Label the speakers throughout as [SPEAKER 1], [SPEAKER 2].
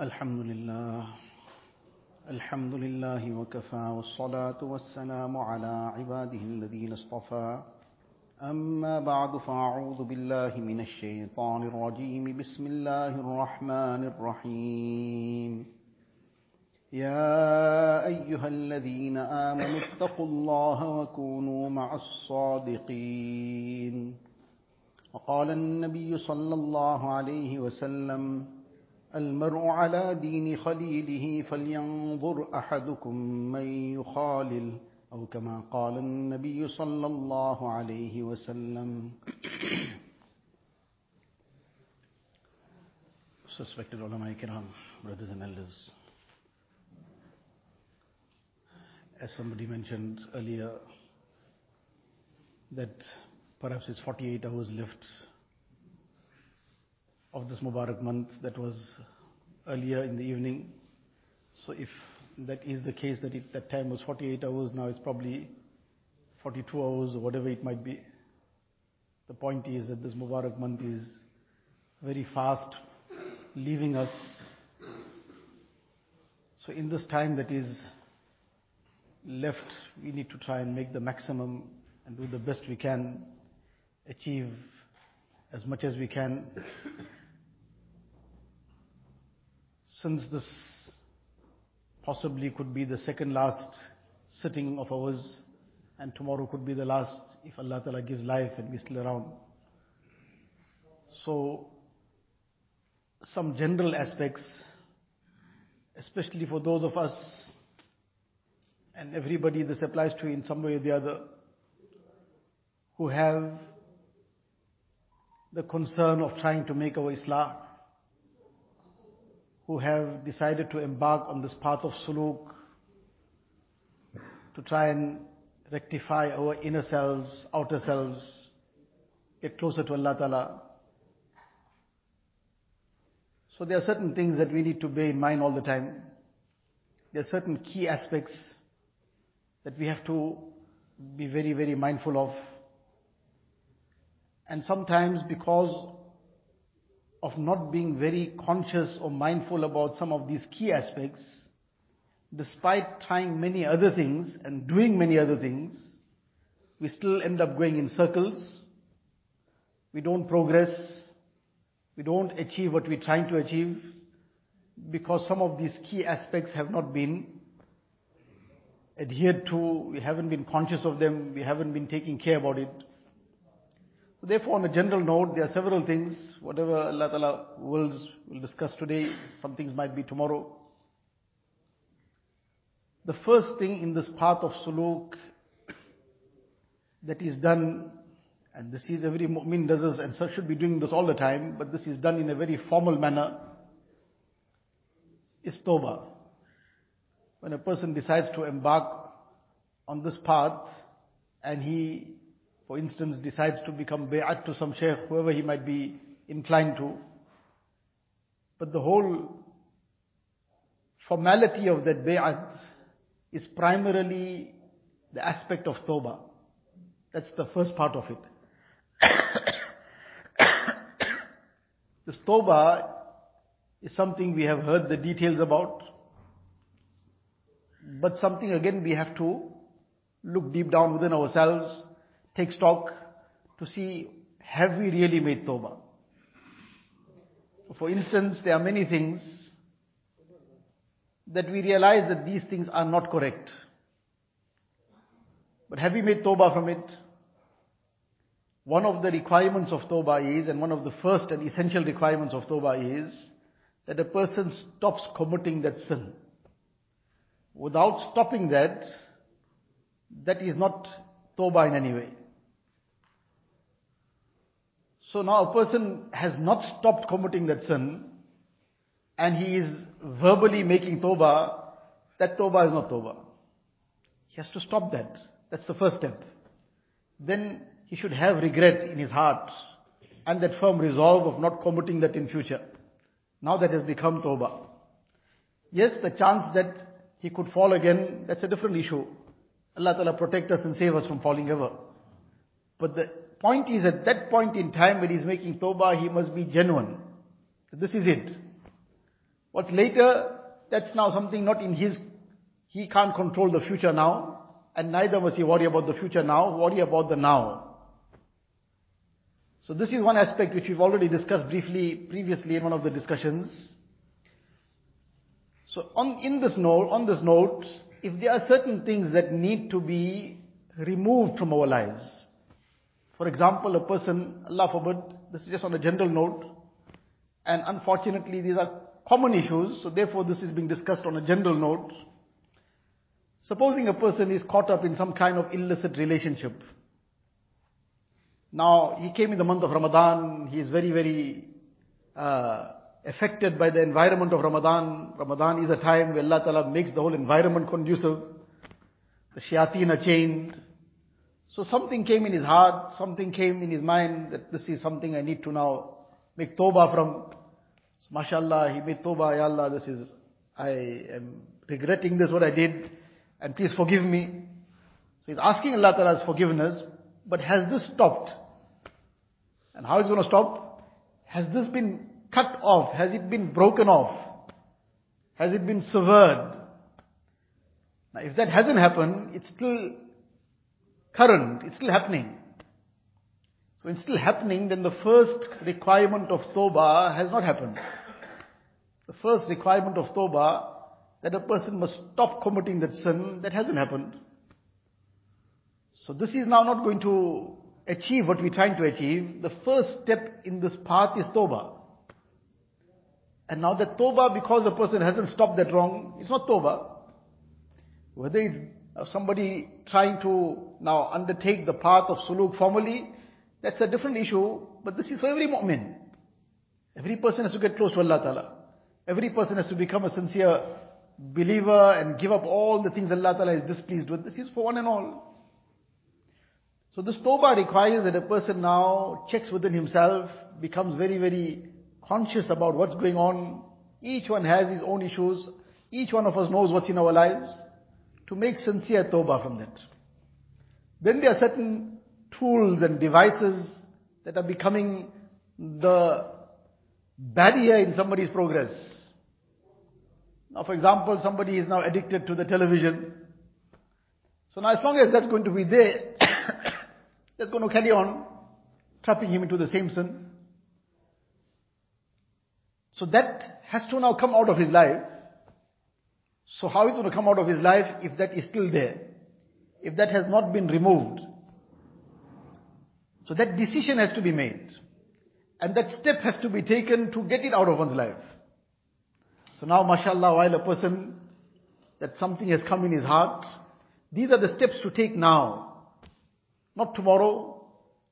[SPEAKER 1] الحمد لله. الحمد لله وكفى والصلاة والسلام على عباده الذين اصطفى. أما بعد فأعوذ بالله من الشيطان الرجيم. بسم الله الرحمن الرحيم. يا أيها الذين آمنوا اتقوا الله وكونوا مع الصادقين. وقال النبي صلى الله عليه وسلم المرء على دين خليله فلينظر أحدكم من يخالل أو كما قال النبي صلى الله عليه وسلم Suspected ulama kiram, brothers and elders. As somebody mentioned earlier, that perhaps it's 48 hours left of this Mubarak month that was earlier in the evening. So if that is the case, that it, that time was 48 hours, now it's probably 42 hours or whatever it might be. The point is that this Mubarak month is very fast leaving us. So in this time that is left, we need to try and make the maximum and do the best we can, achieve as much as we can. Since this possibly could be the second last sitting of ours, and tomorrow could be the last if Allah Ta'ala gives life and we're still around. So, some general aspects, especially for those of us and everybody this applies to in some way or the other, who have the concern of trying to make our Islah, who have decided to embark on this path of suluk, to try and rectify our inner selves, outer selves, get closer to Allah Ta'ala. So there are certain things that we need to bear in mind all the time. There are certain key aspects that we have to be very, very mindful of. And sometimes because of not being very conscious or mindful about some of these key aspects, despite trying many other things and doing many other things, we still end up going in circles. We don't progress. We don't achieve what we're trying to achieve because some of these key aspects have not been adhered to, we haven't been conscious of them, we haven't been taking care about it. Therefore, on a general note, there are several things, whatever Allah Ta'ala wills, we'll discuss today, some things might be tomorrow. The first thing in this path of suluk that is done, and this is every mu'min does this, and should be doing this all the time, but this is done in a very formal manner, is tawbah. When a person decides to embark on this path, and he for instance, decides to become bay'at to some sheikh, whoever he might be inclined to. But the whole formality of that bay'at is primarily the aspect of tawbah. That's the first part of it. this tawbah is something we have heard the details about, but something again we have to look deep down within ourselves take stock to see have we really made tawbah. For instance, there are many things that we realize that these things are not correct. But have we made tawbah from it? One of the requirements of tawbah is, and one of the first and essential requirements of tawbah is, that a person stops committing that sin. Without stopping that, that is not tawbah in any way. So now a person has not stopped committing that sin, and he is verbally making tawbah, that tawbah is not tawbah. He has to stop that. That's the first step. Then he should have regret in his heart, and that firm resolve of not committing that in future. Now that has become tawbah. Yes, the chance that he could fall again, that's a different issue. Allah Ta'ala protect us and save us from falling ever. But the point is at that point in time when he's making tawbah, he must be genuine. This is it. What's later, that's now something not in his, he can't control the future now, and neither must he worry about the future now, worry about the now. So this is one aspect which we've already discussed briefly previously in one of the discussions. So on, in this note, on this note, if there are certain things that need to be removed from our lives, for example, a person, Allah forbid, this is just on a general note, and unfortunately these are common issues, so therefore this is being discussed on a general note. Supposing a person is caught up in some kind of illicit relationship. Now, he came in the month of Ramadan, he is very, very uh, affected by the environment of Ramadan. Ramadan is a time where Allah Ta'ala makes the whole environment conducive. The shayateen are chained. So something came in his heart, something came in his mind that this is something I need to now make tawbah from. So, mashallah, he made tawbah, Ya Allah, this is, I am regretting this, what I did, and please forgive me. So he's asking Allah Ta'ala's forgiveness, but has this stopped? And how is it going to stop? Has this been cut off? Has it been broken off? Has it been severed? Now if that hasn't happened, it's still current, it's still happening. So it's still happening, then the first requirement of Tawbah has not happened. The first requirement of Tawbah, that a person must stop committing that sin, that hasn't happened. So this is now not going to achieve what we're trying to achieve. The first step in this path is Tawbah. And now that Tawbah, because a person hasn't stopped that wrong, it's not Tawbah. Whether it's somebody trying to now undertake the path of suluk formally, that's a different issue, but this is for every mu'min. Every person has to get close to Allah Ta'ala. Every person has to become a sincere believer and give up all the things Allah Ta'ala is displeased with. This is for one and all. So this tawbah requires that a person now checks within himself, becomes very, very conscious about what's going on. Each one has his own issues. Each one of us knows what's in our lives to make sincere tawbah from that. Then there are certain tools and devices that are becoming the barrier in somebody's progress. Now, for example, somebody is now addicted to the television. So now as long as that's going to be there, that's going to carry on trapping him into the same sin. So that has to now come out of his life. So how is it going to come out of his life if that is still there? If that has not been removed? So that decision has to be made. And that step has to be taken to get it out of one's life. So now, mashallah, while a person, that something has come in his heart, these are the steps to take now. Not tomorrow,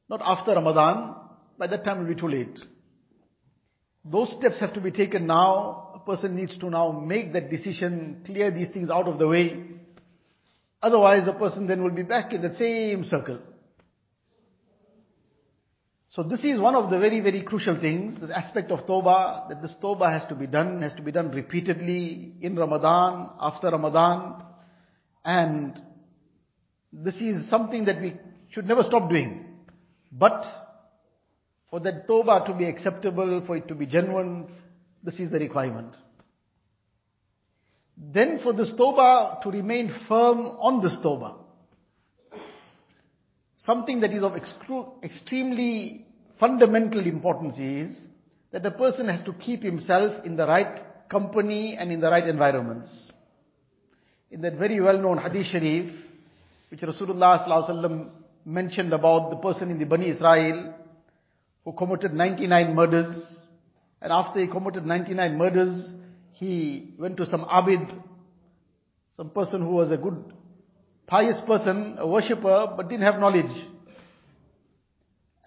[SPEAKER 1] not after Ramadan, by that time it will be too late. Those steps have to be taken now person needs to now make that decision, clear these things out of the way. Otherwise, the person then will be back in the same circle. So this is one of the very, very crucial things, the aspect of tawbah, that this tawbah has to be done, has to be done repeatedly in Ramadan, after Ramadan. And this is something that we should never stop doing. But for that tawbah to be acceptable, for it to be genuine, this is the requirement. Then for this tawbah to remain firm on this tawbah. Something that is of extremely fundamental importance is that the person has to keep himself in the right company and in the right environments. In that very well known hadith sharif, which Rasulullah mentioned about the person in the Bani Israel who committed 99 murders and after he committed 99 murders, he went to some abid, some person who was a good, pious person, a worshipper, but didn't have knowledge.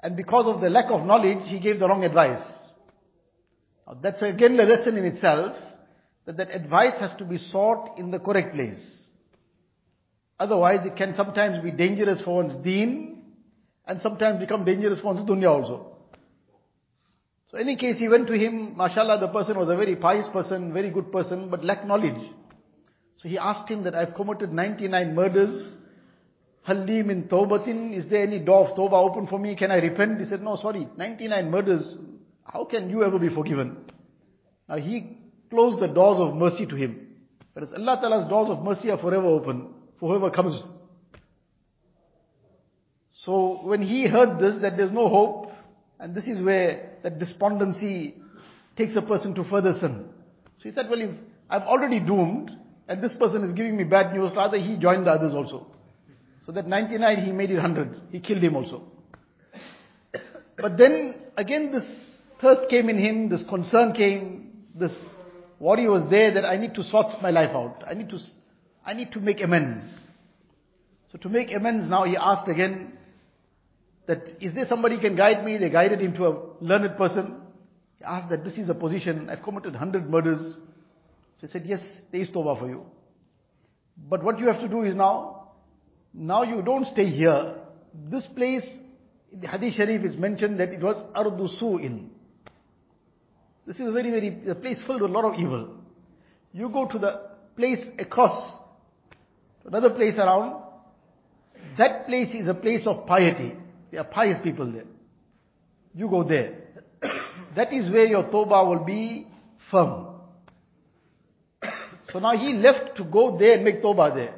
[SPEAKER 1] And because of the lack of knowledge, he gave the wrong advice. Now that's again a lesson in itself, that that advice has to be sought in the correct place. Otherwise, it can sometimes be dangerous for one's deen, and sometimes become dangerous for one's dunya also. So in any case, he went to him, mashallah, the person was a very pious person, very good person, but lacked knowledge. So he asked him that I've committed 99 murders. Halli min tawbatin, is there any door of tawbah open for me? Can I repent? He said, no, sorry, 99 murders, how can you ever be forgiven? Now he closed the doors of mercy to him. Whereas Allah Ta'ala's doors of mercy are forever open for whoever comes. So when he heard this, that there's no hope, and this is where that despondency takes a person to further sin. So he said, well, if I'm already doomed, and this person is giving me bad news, rather he joined the others also. So that 99, he made it 100. He killed him also. But then, again this thirst came in him, this concern came, this worry was there that I need to sort my life out. I need to, I need to make amends. So to make amends now he asked again that is there somebody can guide me? They guided him to a learned person. He asked that this is the position. I've committed 100 murders. So he said, yes, there is tawbah for you. But what you have to do is now, now you don't stay here. This place, in the Hadith Sharif is mentioned that it was Ardu Su'in. This is a very, very, a place filled with a lot of evil. You go to the place across, another place around, that place is a place of piety. There are pious people there. You go there. that is where your tawbah will be firm. So now he left to go there and make tawbah there.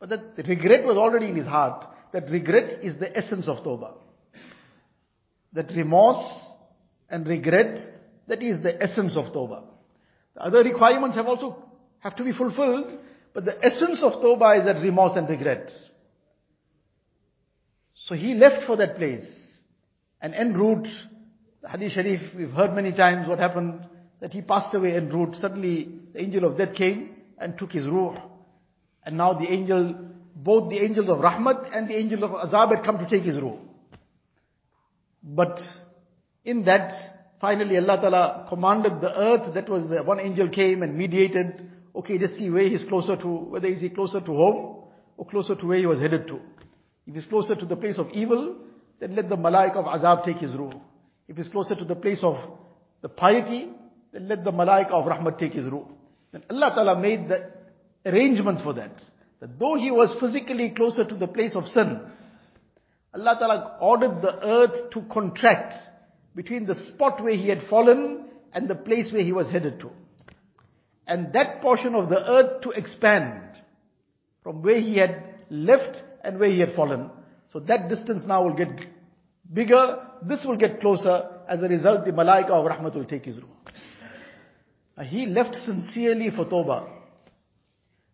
[SPEAKER 1] But that regret was already in his heart. That regret is the essence of tawbah. That remorse and regret that is the essence of tawbah. The other requirements have also have to be fulfilled, but the essence of tawbah is that remorse and regret. So he left for that place. And en route, the Hadith Sharif, we've heard many times what happened, that he passed away en route. Suddenly, the angel of death came and took his ruh. And now the angel, both the angels of Rahmat and the angel of Azab had come to take his ruh. But in that, Finally, Allah Ta'ala commanded the earth, that was the one angel came and mediated. Okay, just see where he's closer to, whether is he closer to home or closer to where he was headed to. If he's closer to the place of evil, then let the malaik of azab take his ruh. If he's closer to the place of the piety, then let the malaik of rahmat take his ruh. Then Allah Ta'ala made the arrangements for that. That though he was physically closer to the place of sin, Allah Ta'ala ordered the earth to contract between the spot where he had fallen and the place where he was headed to. And that portion of the earth to expand from where he had left and where he had fallen. So that distance now will get bigger, this will get closer. As a result, the malaika of rahmat will take his room. He left sincerely for Tawbah.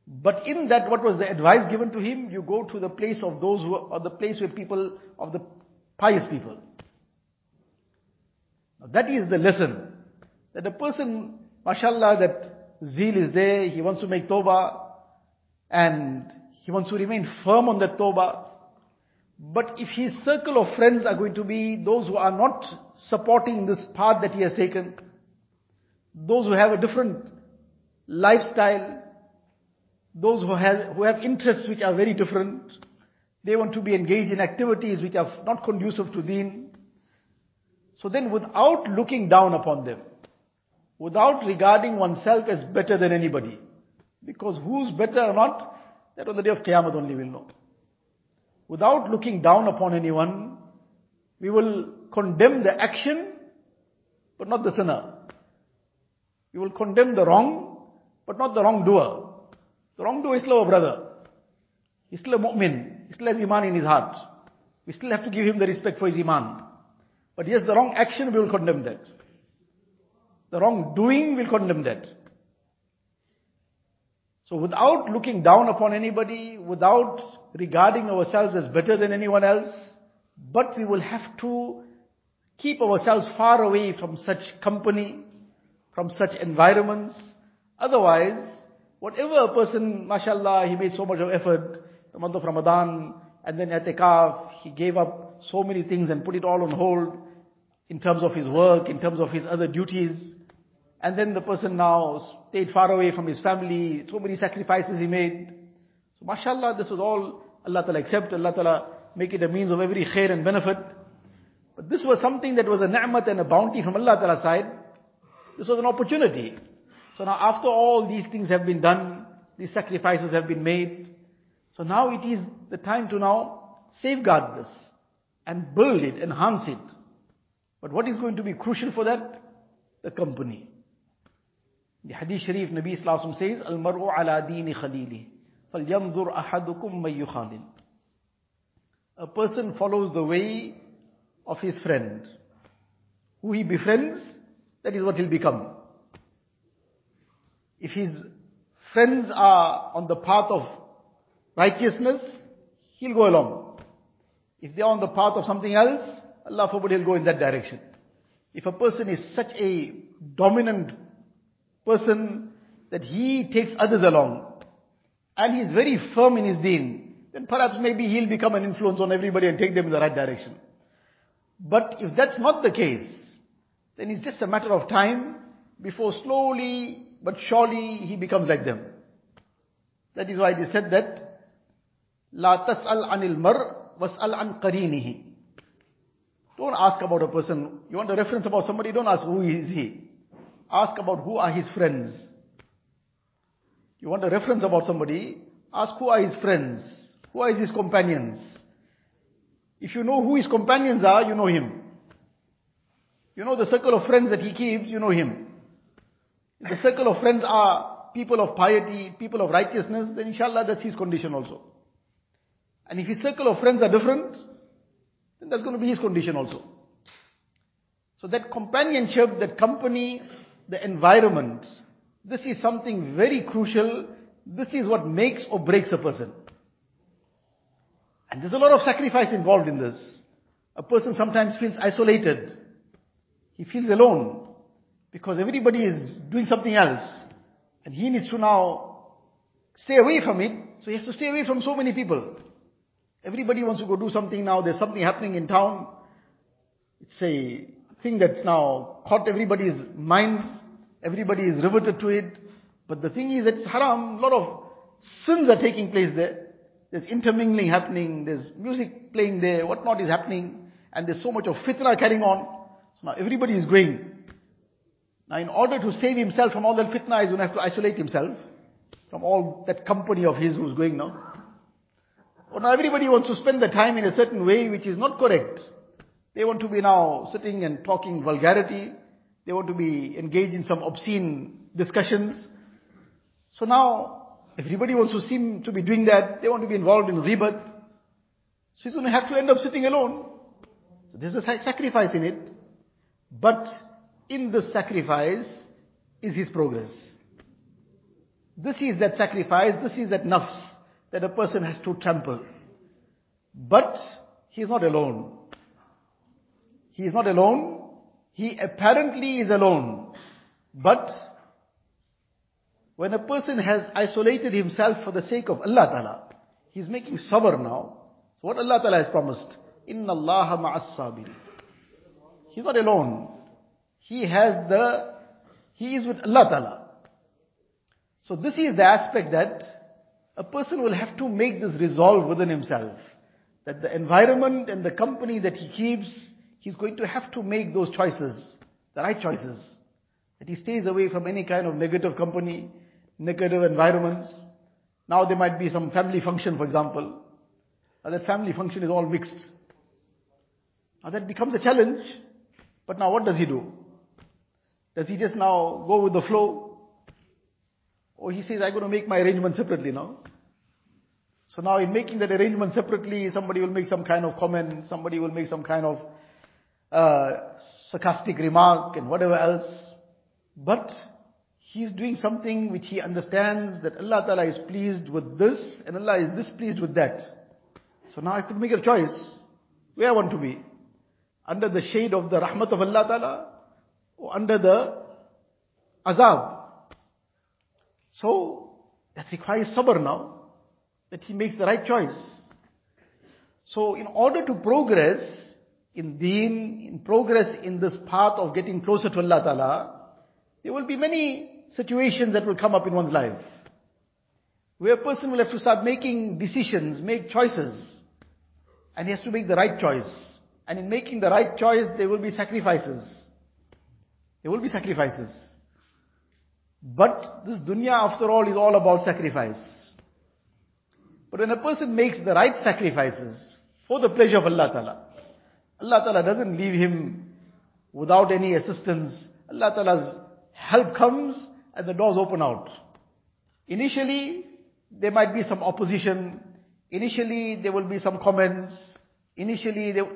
[SPEAKER 1] But in that, what was the advice given to him? You go to the place of those who are, or the place where people, of the pious people. Now That is the lesson. That a person, mashallah, that zeal is there, he wants to make tawbah, and he wants to remain firm on that tawbah. But if his circle of friends are going to be those who are not supporting this path that he has taken, those who have a different lifestyle, those who have, who have interests which are very different, they want to be engaged in activities which are not conducive to deen, so then without looking down upon them, without regarding oneself as better than anybody, because who's better or not, that on the day of Qiyamah only will know. Without looking down upon anyone, we will condemn the action, but not the sinner. We will condemn the wrong, but not the wrongdoer. The wrongdoer is still our brother. He's still a mu'min. He still has iman in his heart. We still have to give him the respect for his iman. But yes, the wrong action, we will condemn that. The wrong doing, we will condemn that. So without looking down upon anybody, without regarding ourselves as better than anyone else, but we will have to keep ourselves far away from such company, from such environments. Otherwise, whatever a person, mashallah, he made so much of effort, the month of Ramadan, and then etikaf, he gave up so many things and put it all on hold in terms of his work, in terms of his other duties. And then the person now stayed far away from his family, so many sacrifices he made. So mashallah, this was all Allah Ta'ala accept, Allah Ta'ala make it a means of every khair and benefit. But this was something that was a ni'mat and a bounty from Allah Ta'ala's side. This was an opportunity. So now after all these things have been done, these sacrifices have been made, so now it is the time to now safeguard this and build it, enhance it. But what is going to be crucial for that? The company. The Hadith Sharif, Nabi Sallallahu says, Al-mar'u ala dini khalili. فَلْيَنْظُرْ أَحَدُكُمْ مَنْ يُخَالِلُ A person follows the way of his friend. Who he befriends, that is what he'll become. If his friends are on the path of righteousness, he'll go along. If they are on the path of something else, Allah forbid he'll go in that direction. If a person is such a dominant person that he takes others along, and he's very firm in his deen, then perhaps maybe he'll become an influence on everybody and take them in the right direction. But if that's not the case, then it's just a matter of time before slowly but surely he becomes like them. That is why they said that, لا تسأل عن المر واسأل عن قرينه. Don't ask about a person. You want a reference about somebody, don't ask who is he. Ask about who are his friends. You want a reference about somebody, ask who are his friends, who are his companions. If you know who his companions are, you know him. You know the circle of friends that he keeps, you know him. If the circle of friends are people of piety, people of righteousness, then inshallah that's his condition also. And if his circle of friends are different, then that's going to be his condition also. So that companionship, that company, the environment, this is something very crucial. This is what makes or breaks a person. And there's a lot of sacrifice involved in this. A person sometimes feels isolated. He feels alone because everybody is doing something else. And he needs to now stay away from it. So he has to stay away from so many people. Everybody wants to go do something now. There's something happening in town. It's a thing that's now caught everybody's minds. Everybody is riveted to it. But the thing is it's haram. A lot of sins are taking place there. There's intermingling happening. There's music playing there. Whatnot is happening. And there's so much of fitna carrying on. So now everybody is going. Now in order to save himself from all that fitna, he's going to have to isolate himself from all that company of his who's going now. Now everybody wants to spend the time in a certain way which is not correct. They want to be now sitting and talking vulgarity. They want to be engaged in some obscene discussions. So now, everybody wants to seem to be doing that. They want to be involved in ribat. So he's going to have to end up sitting alone. So there's a sacrifice in it. But in the sacrifice is his progress. This is that sacrifice, this is that nafs that a person has to trample. But he is not alone. He is not alone. He apparently is alone. But when a person has isolated himself for the sake of Allah Ta'ala, he is making sabr now. So what Allah Ta'ala has promised, Inna Allah ma'as sabir. He's not alone. He has the, he is with Allah Ta'ala. So this is the aspect that a person will have to make this resolve within himself. That the environment and the company that he keeps, he's going to have to make those choices, the right choices. That he stays away from any kind of negative company, negative environments. Now there might be some family function, for example. Now that family function is all mixed. Now that becomes a challenge. But now what does he do? Does he just now go with the flow? Or he says, I'm going to make my arrangement separately now. So now in making that arrangement separately, somebody will make some kind of comment, somebody will make some kind of uh, sarcastic remark and whatever else. But he is doing something which he understands that Allah Ta'ala is pleased with this and Allah is displeased with that. So now I could make a choice where I want to be. Under the shade of the rahmat of Allah Ta'ala or under the azab. So that requires sabr now, that he makes the right choice. So in order to progress in deen, in progress in this path of getting closer to Allah Ta'ala, there will be many situations that will come up in one's life. Where a person will have to start making decisions, make choices. And he has to make the right choice. And in making the right choice, there will be sacrifices. There will be sacrifices. But this dunya after all is all about sacrifice. But when a person makes the right sacrifices for the pleasure of Allah Ta'ala, Allah Ta'ala doesn't leave him without any assistance. Allah Ta'ala's help comes and the doors open out. Initially, there might be some opposition. Initially, there will be some comments. Initially, there,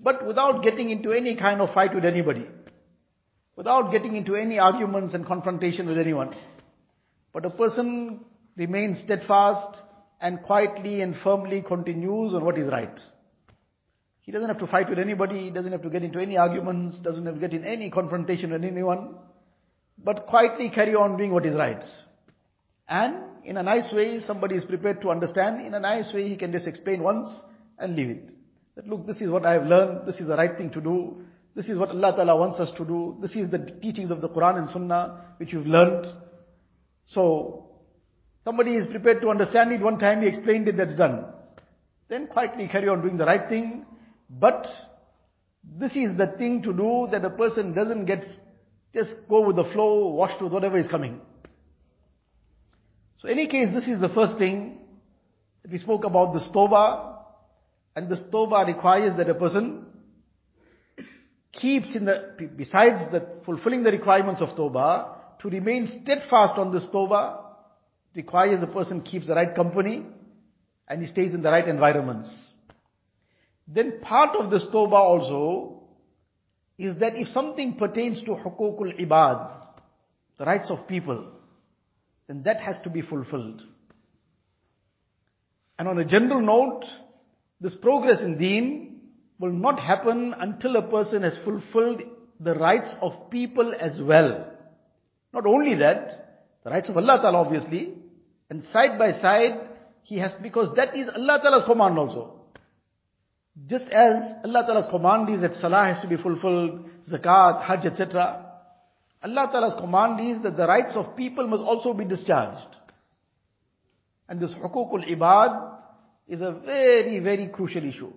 [SPEAKER 1] but without getting into any kind of fight with anybody. Without getting into any arguments and confrontation with anyone. But a person remains steadfast and quietly and firmly continues on what is right. He doesn't have to fight with anybody, he doesn't have to get into any arguments, doesn't have to get in any confrontation with anyone, but quietly carry on doing what is right. And in a nice way, somebody is prepared to understand, in a nice way he can just explain once and leave it. That look, this is what I have learned, this is the right thing to do, this is what Allah Ta'ala wants us to do, this is the teachings of the Quran and Sunnah which you've learned. So, somebody is prepared to understand it, one time he explained it, that's done. Then quietly carry on doing the right thing, but this is the thing to do that a person doesn't get, just go with the flow, washed with whatever is coming. So any case, this is the first thing that we spoke about the stoba, and the stoba requires that a person keeps in the, besides the fulfilling the requirements of toba, to remain steadfast on this toba requires the person keeps the right company and he stays in the right environments. Then part of this tawbah also is that if something pertains to hukukul ibad, the rights of people, then that has to be fulfilled. And on a general note, this progress in deen will not happen until a person has fulfilled the rights of people as well. Not only that, the rights of Allah Ta'ala obviously, and side by side, he has, because that is Allah Ta'ala's command also. Just as Allah Ta'ala's command is that salah has to be fulfilled, zakat, hajj, etc. Allah Ta'ala's command is that the rights of people must also be discharged. And this hukukul ibad is a very, very crucial issue.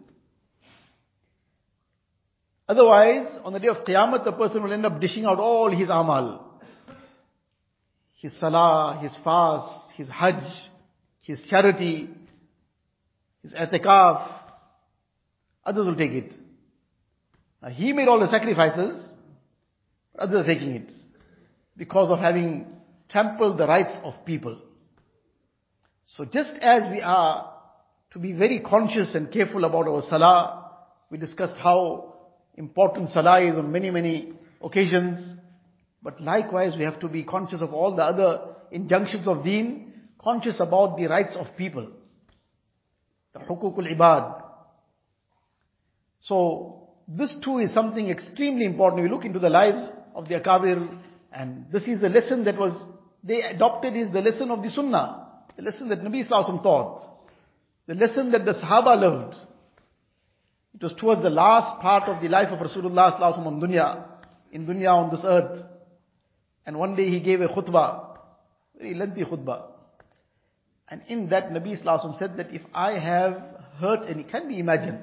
[SPEAKER 1] Otherwise, on the day of Qiyamah, the person will end up dishing out all his amal. His salah, his fast, his hajj, his charity, his etikaf, Others will take it. Now, he made all the sacrifices, others are taking it. Because of having trampled the rights of people. So just as we are to be very conscious and careful about our salah, we discussed how important salah is on many, many occasions. But likewise, we have to be conscious of all the other injunctions of deen, conscious about the rights of people. The hukukul ibad, so, this too is something extremely important. We look into the lives of the Akabir, and this is the lesson that was, they adopted is the lesson of the Sunnah, the lesson that Nabi Sallallahu taught, the lesson that the Sahaba loved. It was towards the last part of the life of Rasulullah Sallallahu on dunya, in dunya on this earth. And one day he gave a khutbah, very lengthy khutbah. And in that Nabi Sallallahu said that if I have hurt any, can we imagine?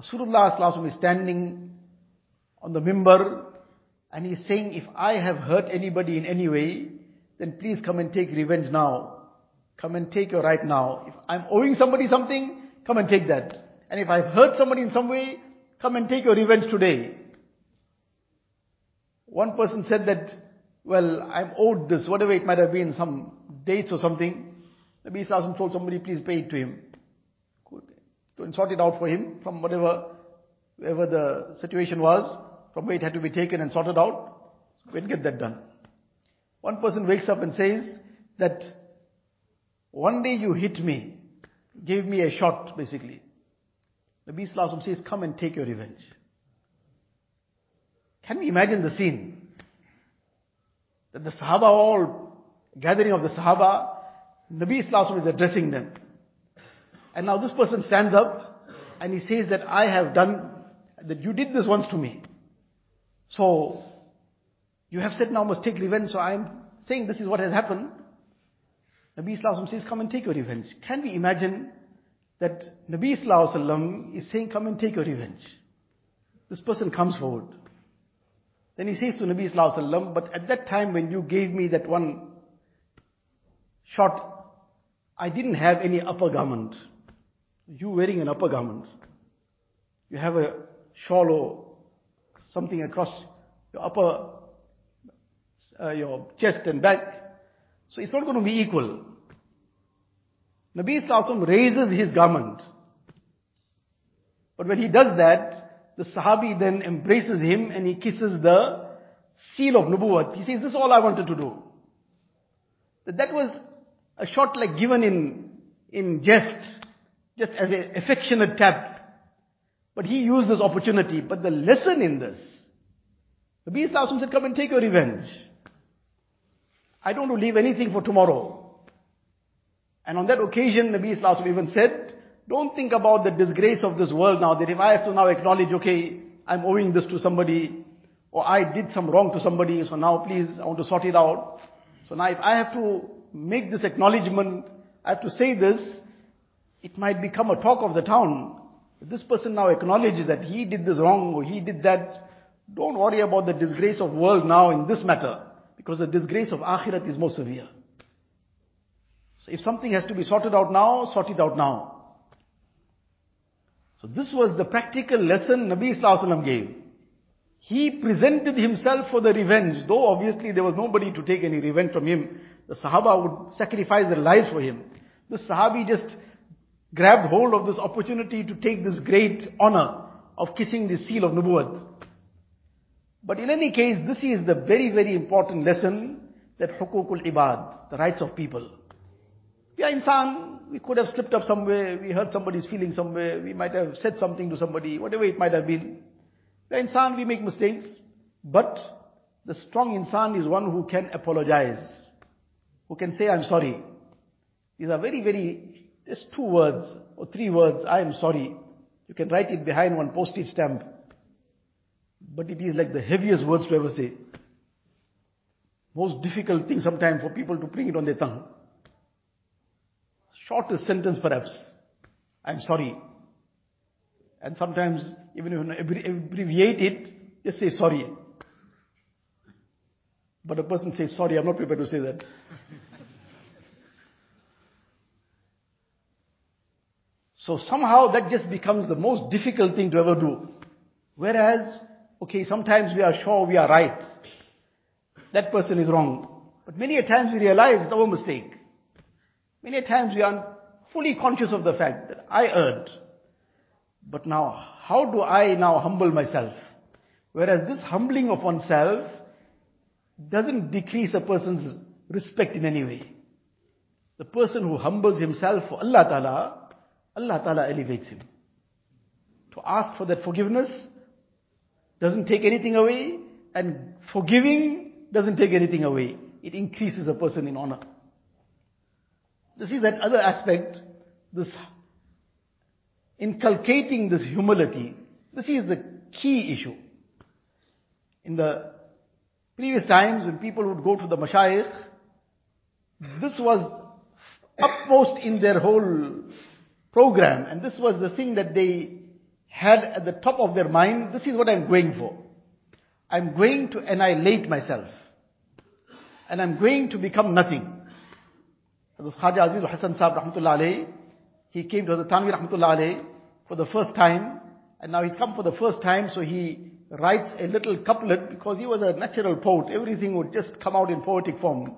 [SPEAKER 1] Rasulullah is standing on the mimbar and he's saying, if I have hurt anybody in any way, then please come and take revenge now. Come and take your right now. If I'm owing somebody something, come and take that. And if I've hurt somebody in some way, come and take your revenge today. One person said that, well, I'm owed this, whatever it might have been, some dates or something. Nabi Islam told somebody, please pay it to him and sort it out for him from whatever, wherever the situation was, from where it had to be taken and sorted out. So we'll get that done. One person wakes up and says that one day you hit me, gave me a shot basically. The Sallallahu says, come and take your revenge. Can we imagine the scene? That the Sahaba all, gathering of the Sahaba, Nabi Sallallahu is addressing them. And now this person stands up and he says that I have done, that you did this once to me. So, you have said now must take revenge, so I am saying this is what has happened. Nabi Sallallahu says, come and take your revenge. Can we imagine that Nabi Sallallahu is saying, come and take your revenge? This person comes forward. Then he says to Nabi Sallallahu but at that time when you gave me that one shot, I didn't have any upper garment you wearing an upper garment, you have a shawl or something across your upper uh, your chest and back. So it's not going to be equal. Nabi Wasallam raises his garment. But when he does that, the Sahabi then embraces him and he kisses the seal of Nubuwwat. He says, this is all I wanted to do. That, that was a shot like given in, in jest, just as an affectionate tap. But he used this opportunity. But the lesson in this, Nabi Wasallam said, come and take your revenge. I don't want to leave anything for tomorrow. And on that occasion, Nabi Wasallam even said, don't think about the disgrace of this world now, that if I have to now acknowledge, okay, I'm owing this to somebody, or I did some wrong to somebody, so now please, I want to sort it out. So now if I have to make this acknowledgement, I have to say this, it might become a talk of the town. If this person now acknowledges that he did this wrong or he did that, don't worry about the disgrace of world now in this matter, because the disgrace of akhirat is more severe. So if something has to be sorted out now, sort it out now. So this was the practical lesson Nabi Wasallam gave. He presented himself for the revenge, though obviously there was nobody to take any revenge from him. The Sahaba would sacrifice their lives for him. The Sahabi just grabbed hold of this opportunity to take this great honor of kissing the seal of Nubuwwat. But in any case, this is the very, very important lesson that hukukul ibad, the rights of people. We are insan, we could have slipped up somewhere, we hurt somebody's feeling somewhere, we might have said something to somebody, whatever it might have been. We are insan, we make mistakes. But the strong insan is one who can apologize, who can say, I'm sorry. These are very, very, just two words or three words, I am sorry. You can write it behind one postage stamp. But it is like the heaviest words to ever say. Most difficult thing sometimes for people to bring it on their tongue. Shortest sentence perhaps. I'm sorry. And sometimes, even if you abbreviate it, just say sorry. But a person says sorry, I'm not prepared to say that. So somehow that just becomes the most difficult thing to ever do. Whereas, okay, sometimes we are sure we are right. That person is wrong. But many a times we realize it's our mistake. Many a times we are fully conscious of the fact that I erred. But now, how do I now humble myself? Whereas this humbling of oneself doesn't decrease a person's respect in any way. The person who humbles himself for Allah Ta'ala, Allah Ta'ala elevates him. To ask for that forgiveness doesn't take anything away, and forgiving doesn't take anything away. It increases a person in honor. This is that other aspect, this inculcating this humility. This is the key issue. In the previous times when people would go to the mashayikh, this was upmost in their whole program and this was the thing that they had at the top of their mind. This is what I'm going for. I'm going to annihilate myself. And I'm going to become nothing. Hazrat Khaja Aziz Hassan alayhi, he came to Hazrat Thanvi Rahmatullah for the first time. And now he's come for the first time, so he writes a little couplet because he was a natural poet. Everything would just come out in poetic form.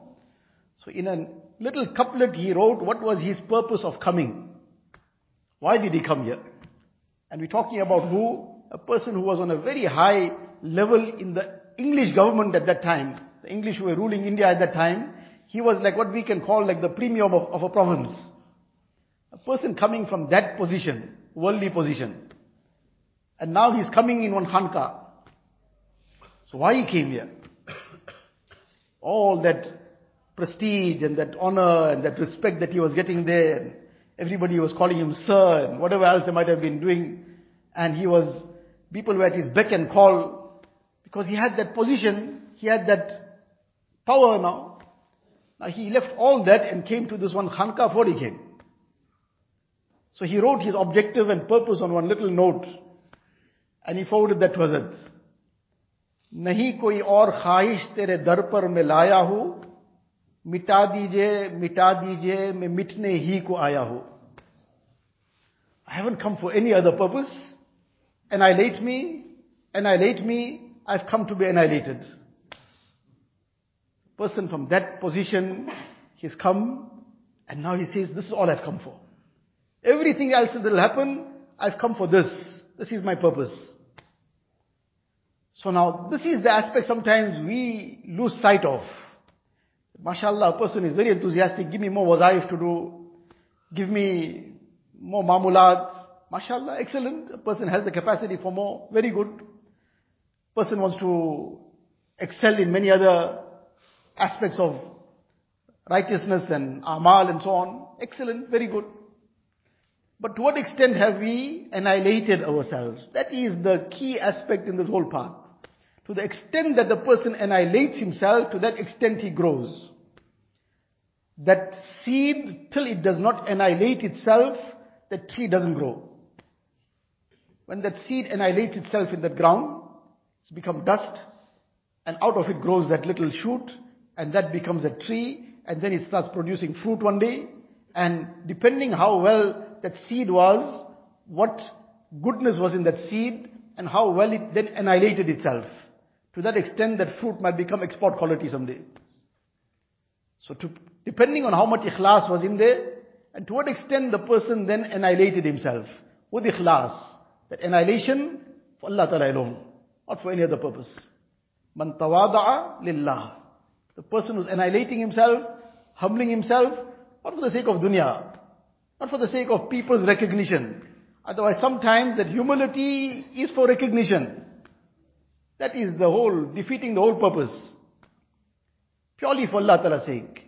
[SPEAKER 1] So in a little couplet he wrote what was his purpose of coming. Why did he come here? And we're talking about who? A person who was on a very high level in the English government at that time. The English were ruling India at that time. He was like what we can call like the premium of, of a province. A person coming from that position, worldly position. And now he's coming in one khanka. So why he came here? All that prestige and that honor and that respect that he was getting there. Everybody was calling him sir and whatever else they might have been doing. And he was, people were at his beck and call because he had that position, he had that power now. Now he left all that and came to this one khanka before he came. So he wrote his objective and purpose on one little note and he forwarded that to Hazrat. नहीं कोई और ख्वाहिश तेरे दर पर मैं लाया हूं मिटा दीजिए मिटा दीजिए मैं मिटने ही को आया हूं I haven't come for any other purpose. Annihilate me, annihilate me, I've come to be annihilated. person from that position, he's come, and now he says, this is all I've come for. Everything else that will happen, I've come for this. This is my purpose. So now, this is the aspect sometimes we lose sight of. MashaAllah, a person is very enthusiastic, give me more wazaif to do, give me more mamulat. MashaAllah, excellent. A person has the capacity for more, very good. Person wants to excel in many other aspects of righteousness and amal and so on. Excellent, very good. But to what extent have we annihilated ourselves? That is the key aspect in this whole path. To the extent that the person annihilates himself, to that extent he grows. That seed, till it does not annihilate itself, that tree doesn't grow. When that seed annihilates itself in that ground, it's become dust, and out of it grows that little shoot, and that becomes a tree, and then it starts producing fruit one day, and depending how well that seed was, what goodness was in that seed, and how well it then annihilated itself. To that extent that fruit might become export quality someday. So to, depending on how much ikhlas was in there, and to what extent the person then annihilated himself with ikhlas. That annihilation for Allah Ta'ala alone, not for any other purpose. Man tawada'a lillah. The person who's annihilating himself, humbling himself, not for the sake of dunya, not for the sake of people's recognition. Otherwise sometimes that humility is for recognition. That is the whole, defeating the whole purpose. Purely for Allah Ta'ala's sake.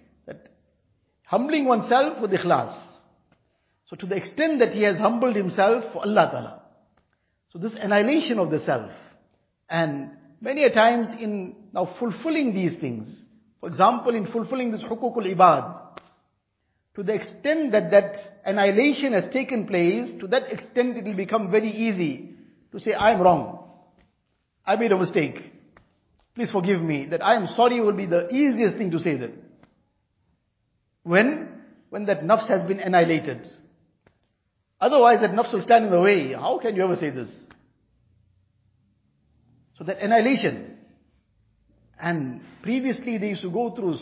[SPEAKER 1] Humbling oneself with ikhlas. So to the extent that he has humbled himself for Allah Ta'ala. So this annihilation of the self. And many a times in now fulfilling these things. For example, in fulfilling this hukukul ibad. To the extent that that annihilation has taken place, to that extent it will become very easy to say, I am wrong. I made a mistake. Please forgive me. That I am sorry will be the easiest thing to say then. When? When that nafs has been annihilated. Otherwise that nafs will stand in the way. How can you ever say this? So that annihilation. And previously they used to go through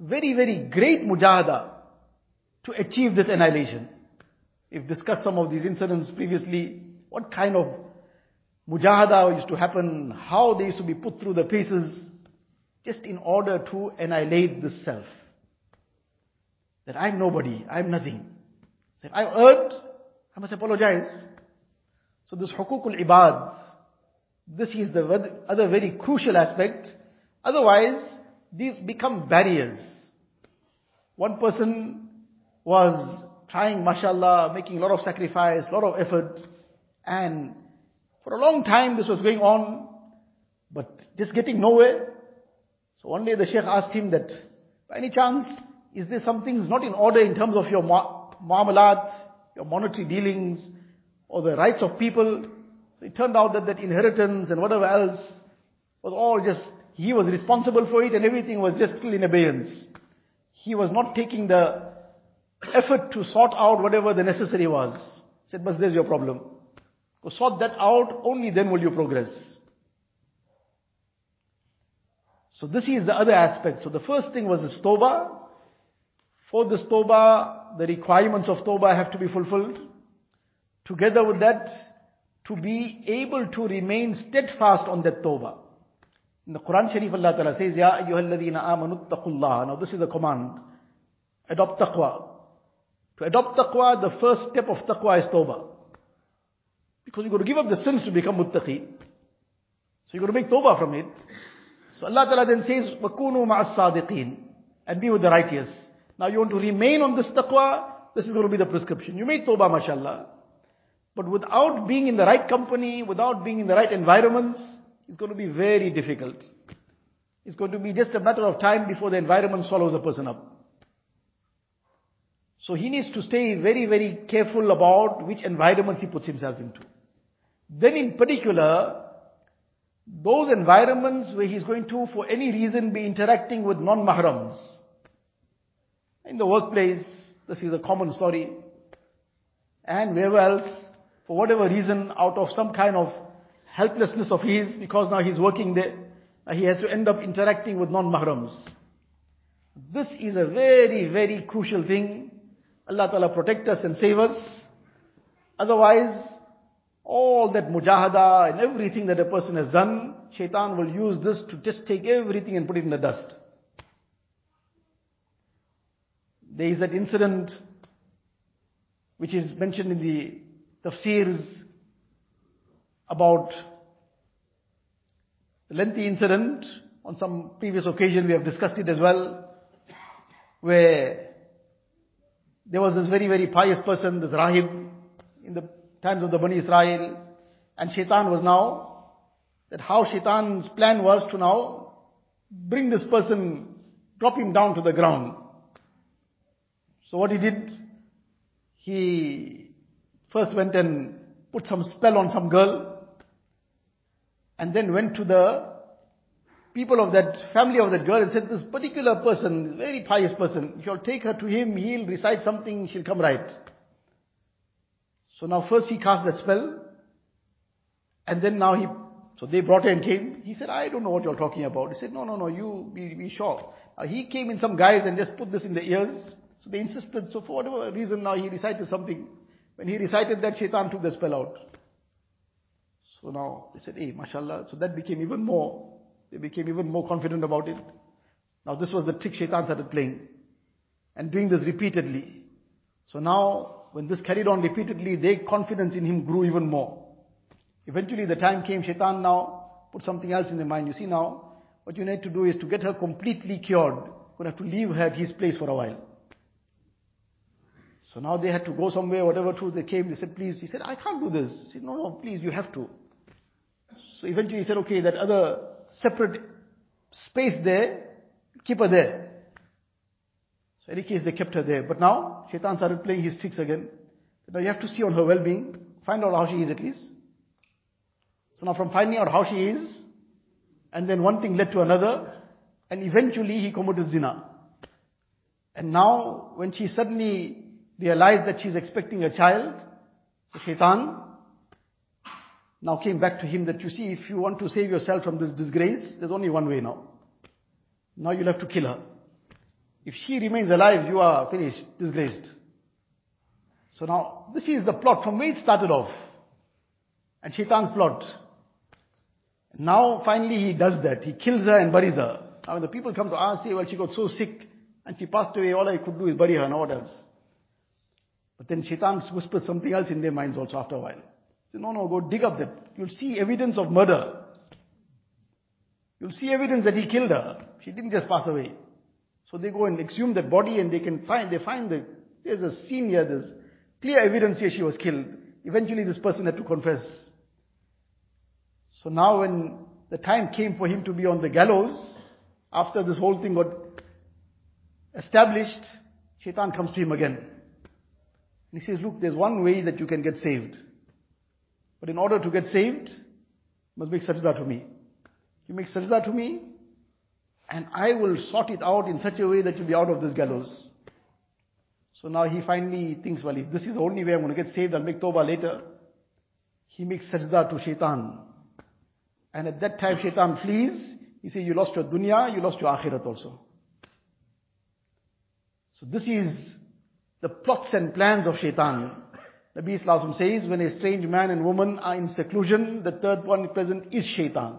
[SPEAKER 1] very, very great mujahada to achieve this annihilation. We've discussed some of these incidents previously. What kind of mujahada used to happen, how they used to be put through the paces, just in order to annihilate the self. That I'm nobody, I'm nothing. So if I erred, I must apologize. So this hukukul ibad, this is the other very crucial aspect. Otherwise, these become barriers. One person was trying, mashallah, making a lot of sacrifice, a lot of effort, and for a long time this was going on, but just getting nowhere. So one day the Sheikh asked him that, by any chance, is there something not in order in terms of your muamalat, your monetary dealings, or the rights of people? So it turned out that that inheritance and whatever else was all just, he was responsible for it and everything was just still in abeyance. He was not taking the effort to sort out whatever the necessary was. He said, but there's your problem. Go sort that out, only then will you progress. So this is the other aspect. So the first thing was the tawbah. For this tawbah, the requirements of tawbah have to be fulfilled. Together with that, to be able to remain steadfast on that tawbah. In the Quran Sharif, Allah Ta'ala says, Ya ayyuhalladhina amanu taqullah. Now this is the command. Adopt taqwa. To adopt taqwa, the first step of taqwa is tawbah. Because you've got to give up the sins to become muttaqi. So you've got to make tawbah from it. So Allah Ta'ala then says, وَكُونُوا مَعَ الصَّادِقِينَ And be with the righteous. Now you want to remain on this taqwa, this is going to be the prescription. You made tawbah, mashallah. But without being in the right company, without being in the right environments, it's going to be very difficult. It's going to be just a matter of time before the environment swallows a person up. So he needs to stay very, very careful about which environments he puts himself into. Then in particular, those environments where he's going to, for any reason, be interacting with non-mahrams. In the workplace, this is a common story. And wherever else, for whatever reason, out of some kind of helplessness of his, because now he's working there. he has to end up interacting with non-mahrams. This is a very, very crucial thing. Allah Ta'ala protect us and save us. Otherwise, all that mujahada and everything that a person has done, shaitan will use this to just take everything and put it in the dust. There is that incident which is mentioned in the tafsirs about the lengthy incident. On some previous occasion we have discussed it as well, where there was this very, very pious person, this Rahib, in the times of the Bani Israel, and Shaitan was now, that how Shaitan's plan was to now bring this person, drop him down to the ground. So what he did, he first went and put some spell on some girl, and then went to the people of that family of that girl and said, this particular person, very pious person, if you'll take her to him, he'll recite something, she'll come right. So now first he cast that spell, and then now he, so they brought her and came. He said, I don't know what you're talking about. He said, no, no, no, you be, be sure. He came in some guise and just put this in the ears. So they insisted, so for whatever reason now he recited something. When he recited that, shaitan took the spell out. So now they said, hey, mashallah. So that became even more, they became even more confident about it. Now this was the trick shaitan started playing. And doing this repeatedly. So now, when this carried on repeatedly, their confidence in him grew even more. Eventually the time came, shaitan now put something else in their mind. You see now, what you need to do is to get her completely cured. You're going to have to leave her at his place for a while. So now they had to go somewhere, whatever truth they came, they said, please. He said, I can't do this. He said, no, no, please, you have to. So eventually he said, okay, that other separate space there, keep her there. So in any case, they kept her there. But now, Shaitan started playing his tricks again. Now you have to see on her well-being, find out how she is at least. So now from finding out how she is, and then one thing led to another, and eventually he committed zina. And now, when she suddenly realized that she's expecting a child, so Shaitan now came back to him that you see, if you want to save yourself from this disgrace, there's only one way now. Now you'll have to kill her. If she remains alive, you are finished, disgraced. So now, this is the plot from where it started off. And Shaitan's plot. Now, finally, he does that. He kills her and buries her. Now, when the people come to ask, say, well, she got so sick and she passed away, all I could do is bury her, now what else? But then Shaitan whispers something else in their minds also after a while. Say, no, no, go dig up that. You'll see evidence of murder. You'll see evidence that he killed her. She didn't just pass away. So they go and exhume that body and they can find, they find that there's a scene here, there's clear evidence here she was killed. Eventually this person had to confess. So now when the time came for him to be on the gallows, after this whole thing got established, Shaitan comes to him again. And he says, look, there's one way that you can get saved. But in order to get saved, you must make sajda to me. You make sajda to me, and I will sort it out in such a way that you'll be out of this gallows. So now he finally thinks, well, if this is the only way I'm going to get saved, I'll make tawbah later. He makes sajda to shaitan. And at that time shaitan flees. He says, you lost your dunya, you lost your akhirat also. So this is the plots and plans of shaitan. Nabi Islam says, when a strange man and woman are in seclusion, the third one present is shaitan.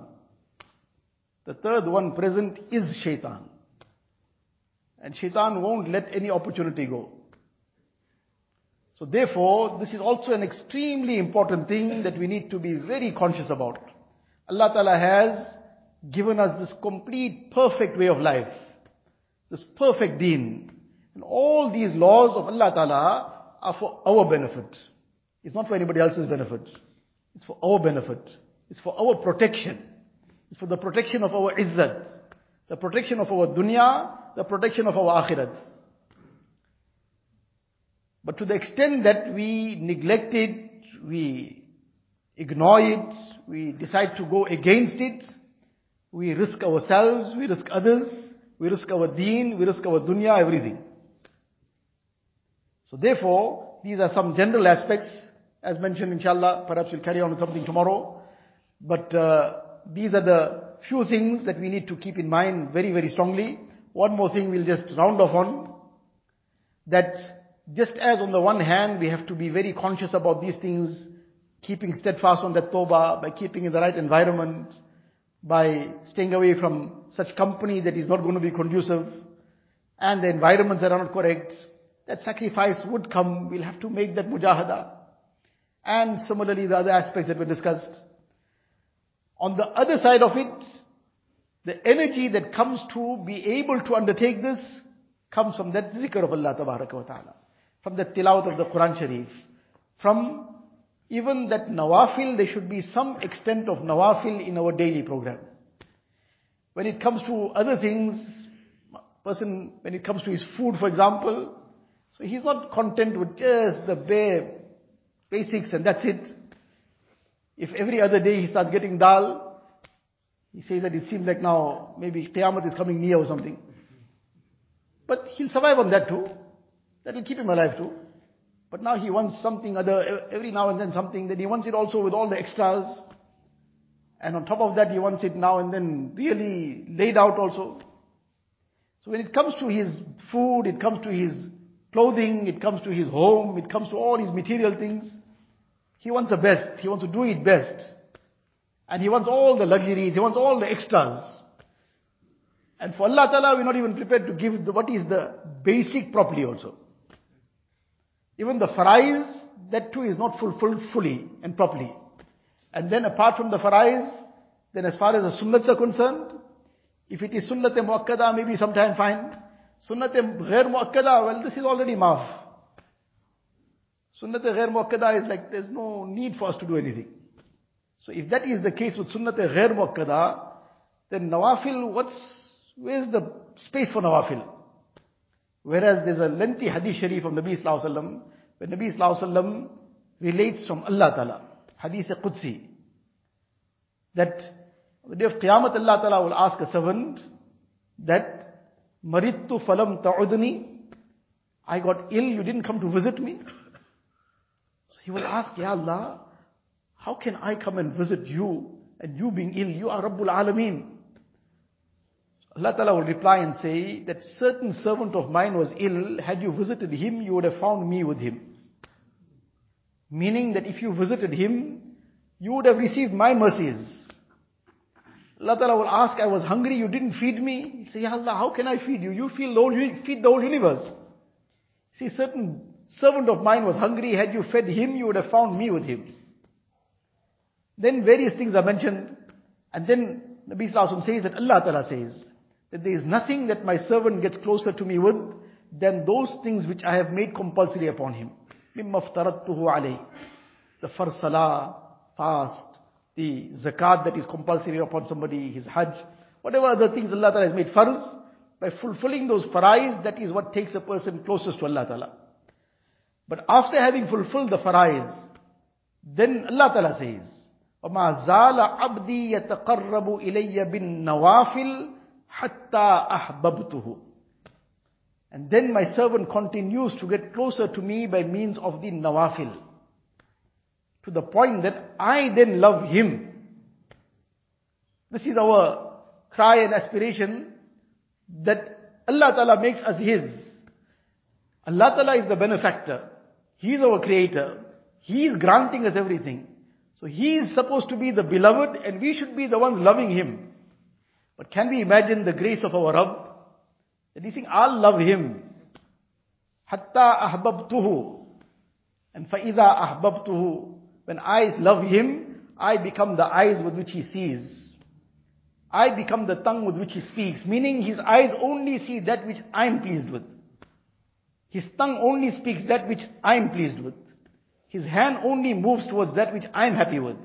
[SPEAKER 1] The third one present is shaitan. And shaitan won't let any opportunity go. So therefore, this is also an extremely important thing that we need to be very conscious about. Allah Ta'ala has given us this complete perfect way of life. This perfect deen. And all these laws of Allah Ta'ala are for our benefit. It's not for anybody else's benefit. It's for our benefit. It's for our protection. It's for the protection of our izzat. The protection of our dunya, the protection of our akhirat. But to the extent that we neglect it, we ignore it, we decide to go against it, we risk ourselves, we risk others, we risk our deen, we risk our dunya, everything. So therefore, these are some general aspects, as mentioned inshallah, perhaps we'll carry on with something tomorrow. But uh, these are the few things that we need to keep in mind very, very strongly. One more thing we'll just round off on. That just as on the one hand we have to be very conscious about these things, keeping steadfast on that tawbah, by keeping in the right environment, by staying away from such company that is not going to be conducive, and the environments that are not correct, that sacrifice would come. We'll have to make that mujahada. And similarly, the other aspects that were discussed. On the other side of it, the energy that comes to be able to undertake this comes from that zikr of Allah ta'ala. From the tilawat of the Quran Sharif. From even that nawafil, there should be some extent of nawafil in our daily program. When it comes to other things, person, when it comes to his food, for example, so he's not content with just the bare basics and that's it. If every other day he starts getting dal, he says that it seems like now maybe Qiyamah is coming near or something. But he'll survive on that too. That will keep him alive too. But now he wants something other, every now and then something, then he wants it also with all the extras. And on top of that, he wants it now and then really laid out also. So when it comes to his food, it comes to his clothing, it comes to his home, it comes to all his material things, he wants the best. He wants to do it best. And he wants all the luxuries, he wants all the extras. And for Allah Ta'ala, we're not even prepared to give the, what is the basic properly also. Even the farais, that too is not fulfilled fully and properly. And then apart from the farais, then as far as the sunnats are concerned, if it is sunnat muakkada, maybe sometime fine. Sunnat ghair muakkada, well this is already maaf. Sunnat ghair muakkada is like there's no need for us to do anything. So if that is the case with sunnat ghair muakkada, then nawafil, what's, where's the space for nawafil? Whereas there's a lengthy hadith sharif of Nabi Sallallahu Alaihi Wasallam, where Nabi Sallallahu Alaihi Wasallam relates from Allah Ta'ala, hadith Qudsi, that the day of Qiyamah Allah Ta'ala will ask a servant that, Marittu falam ta'udni, I got ill, you didn't come to visit me. So he will ask, Ya Allah, how can I come and visit you and you being ill? You are Rabbul Alameen. Allah Ta'ala will reply and say that certain servant of mine was ill. Had you visited him, you would have found me with him. Meaning that if you visited him, you would have received my mercies. Allah Ta'ala will ask, I was hungry, you didn't feed me. He say, Ya Allah, how can I feed you? You feed the whole, feed the whole universe. See, certain servant of mine was hungry. Had you fed him, you would have found me with him. Then various things are mentioned. And then Nabi Sallallahu says that Allah Ta'ala says, that there is nothing that my servant gets closer to me with than those things which I have made compulsory upon him. مِمَّا افْتَرَضْتُهُ عَلَيْهِ The first salah, fast, the zakat that is compulsory upon somebody, his hajj, whatever other things Allah Ta'ala has made farz, by fulfilling those farais, that is what takes a person closest to Allah Ta'ala. But after having fulfilled the farais, then Allah Ta'ala says, وَمَا زَالَ عَبْدِي يَتَقَرَّبُ إِلَيَّ بِالنَّوَافِلِ hatta ahbabtuhu. And then my servant continues to get closer to me by means of the nawafil. to the point that I then love him. This is our cry and aspiration that Allah Ta'ala makes us his. Allah Ta'ala is the benefactor. He is our creator. He is granting us everything. So he is supposed to be the beloved and we should be the ones loving him. But can we imagine the grace of our Rabb? That he's saying, I'll love him. Hatta ahbabtuhu. And faida ahbabtuhu. When I love him, I become the eyes with which he sees. I become the tongue with which he speaks. Meaning his eyes only see that which I am pleased with. His tongue only speaks that which I am pleased with. His hand only moves towards that which I am happy with.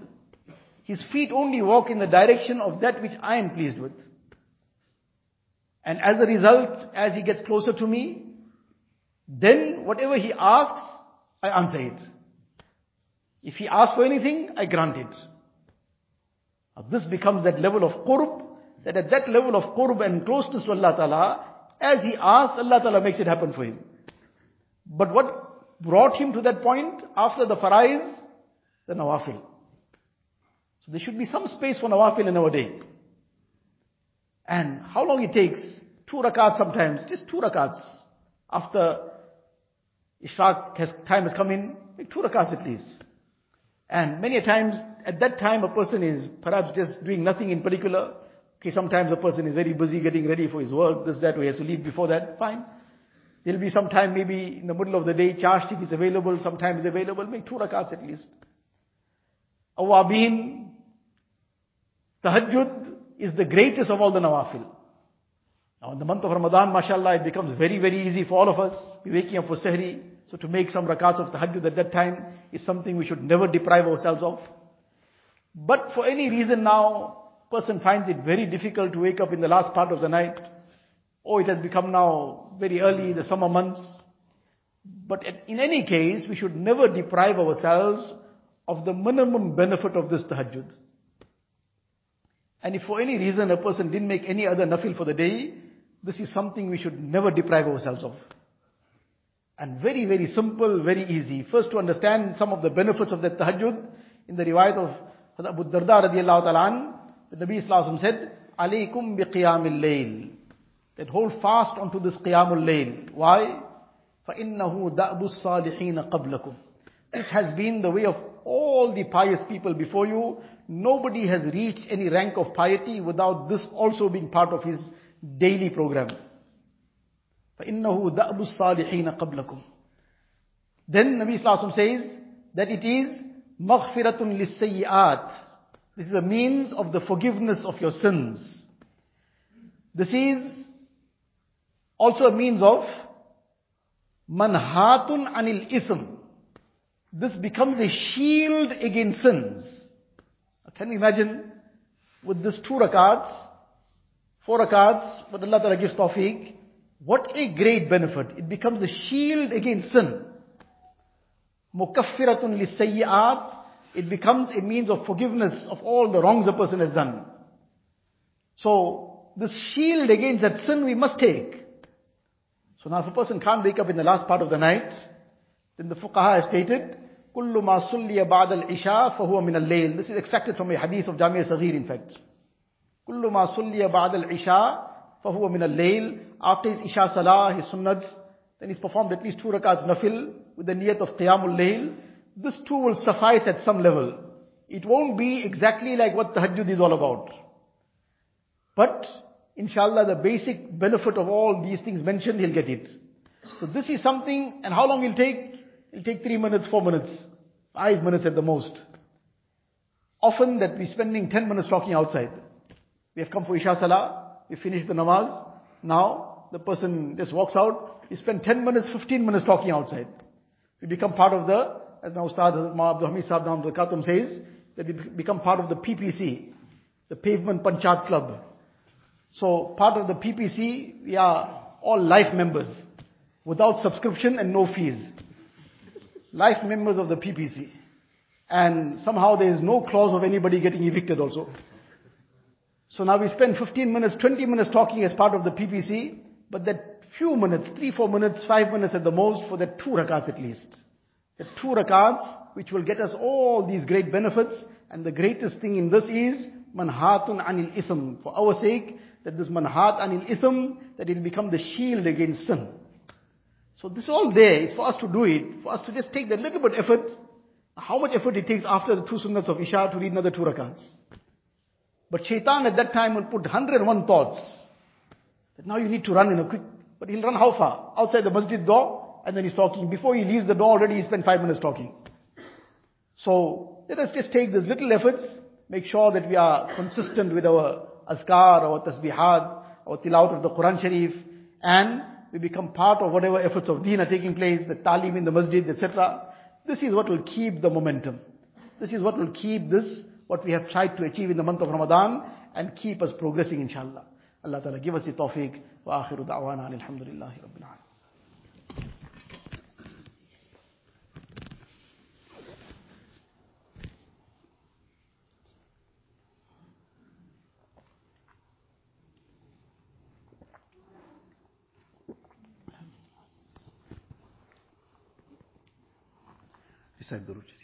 [SPEAKER 1] His feet only walk in the direction of that which I am pleased with. And as a result, as he gets closer to me, then whatever he asks, I answer it. If he asks for anything, I grant it. This becomes that level of qurb, that at that level of qurb and closeness to Allah Ta'ala, as he asks, Allah Ta'ala makes it happen for him. But what brought him to that point after the farais? The nawafil. So there should be some space for nawafil in our day. And how long it takes? Two rakats sometimes, just two rakats. After Ishraq has, time has come in, make two rakats at least. And many a times, at that time a person is perhaps just doing nothing in particular. Okay, sometimes a person is very busy getting ready for his work, this, that, or he has to leave before that, fine. There'll be some time maybe in the middle of the day, chasht is available, sometimes it's available, make two rakats at least. Awabin, tahajjud is the greatest of all the nawafil. Now in the month of Ramadan, mashallah, it becomes very, very easy for all of us. We're waking up for sahri. So to make some rakats of tahajjud at that time is something we should never deprive ourselves of. But for any reason now, person finds it very difficult to wake up in the last part of the night. Or it has become now very early, in the summer months. But in any case, we should never deprive ourselves of the minimum benefit of this tahajjud. And if for any reason a person didn't make any other nafil for the day, this is something we should never deprive ourselves of. And very, very simple, very easy. First to understand some of the benefits of that tahajjud, in the riwayat of Abu Darda radiallahu ta'ala the Nabi Sallallahu said, alaykum bi qiyamil layl. That hold fast onto this qiyamul layl. Why? فَإِنَّهُ دَأْبُ الصَّالِحِينَ قَبْلَكُمْ This has been the way of all the pious people before you. Nobody has reached any rank of piety without this also being part of his daily program. فَإِنَّهُ دَأْبُ الصَّالِحِينَ قَبْلَكُمْ Then Nabi Sallallahu says that it is مَغْفِرَةٌ لِلسَّيِّئَاتِ This is a means of the forgiveness of your sins. This is also a means of manhatun anil ism. This becomes a shield against sins. Can you imagine with this two rakats, four rakats, but Allah Ta'ala gives tawfiq, what a great benefit. It becomes a shield against sin. Mukaffiratun lisayyi'at. It becomes a means of forgiveness of all the wrongs a person has done. So, this shield against that sin we must take. So now if a person can't wake up in the last part of the night, then the fuqaha has stated, كل ما صلي بعد العشاء فهو من الليل. This is extracted from a hadith of Jamia Saghir in fact. كل ما صلي بعد العشاء فهو من الليل. After his Isha Salah, his sunnats, then he's performed at least two rakats nafil with the niyat of Qiyamul Layl. This too will suffice at some level. It won't be exactly like what the tahajjud is all about. But, inshallah, the basic benefit of all these things mentioned, he'll get it. So this is something, and how long it'll take? It'll take three minutes, four minutes, five minutes at the most. Often that we're spending ten minutes talking outside. We have come for Isha Salah, we finish the namaz. Now, the person just walks out, we spend ten minutes, fifteen minutes talking outside. We become part of the, as now Ustad Abdul Hamid Nam Khatum says, that we become part of the PPC, the Pavement Panchayat Club. So part of the PPC, we are all life members, without subscription and no fees life members of the PPC. And somehow there is no clause of anybody getting evicted also. So now we spend 15 minutes, 20 minutes talking as part of the PPC, but that few minutes, 3, 4 minutes, 5 minutes at the most for the 2 rakats at least. The 2 rakats which will get us all these great benefits and the greatest thing in this is manhatun anil ism. For our sake, that this manhat anil ism, that it will become the shield against sin. So this is all there. It's for us to do it. For us to just take that little bit effort. How much effort it takes after the two sunnats of Isha to read another two rakats. But shaitan at that time will put 101 thoughts. That now you need to run in a quick, but he'll run how far? Outside the masjid door, and then he's talking. Before he leaves the door already, he spent five minutes talking. So, let us just take these little efforts, make sure that we are consistent with our azkar, our tasbihat, our tilawat of the Quran Sharif, and we become part of whatever efforts of deen are taking place, the talim in the masjid, etc. This is what will keep the momentum. This is what will keep this, what we have tried to achieve in the month of Ramadan, and keep us progressing inshallah. Allah Ta'ala give us the tawfiq. Wa akhiru da'wana alhamdulillahi rabbil alamin. Recite Durud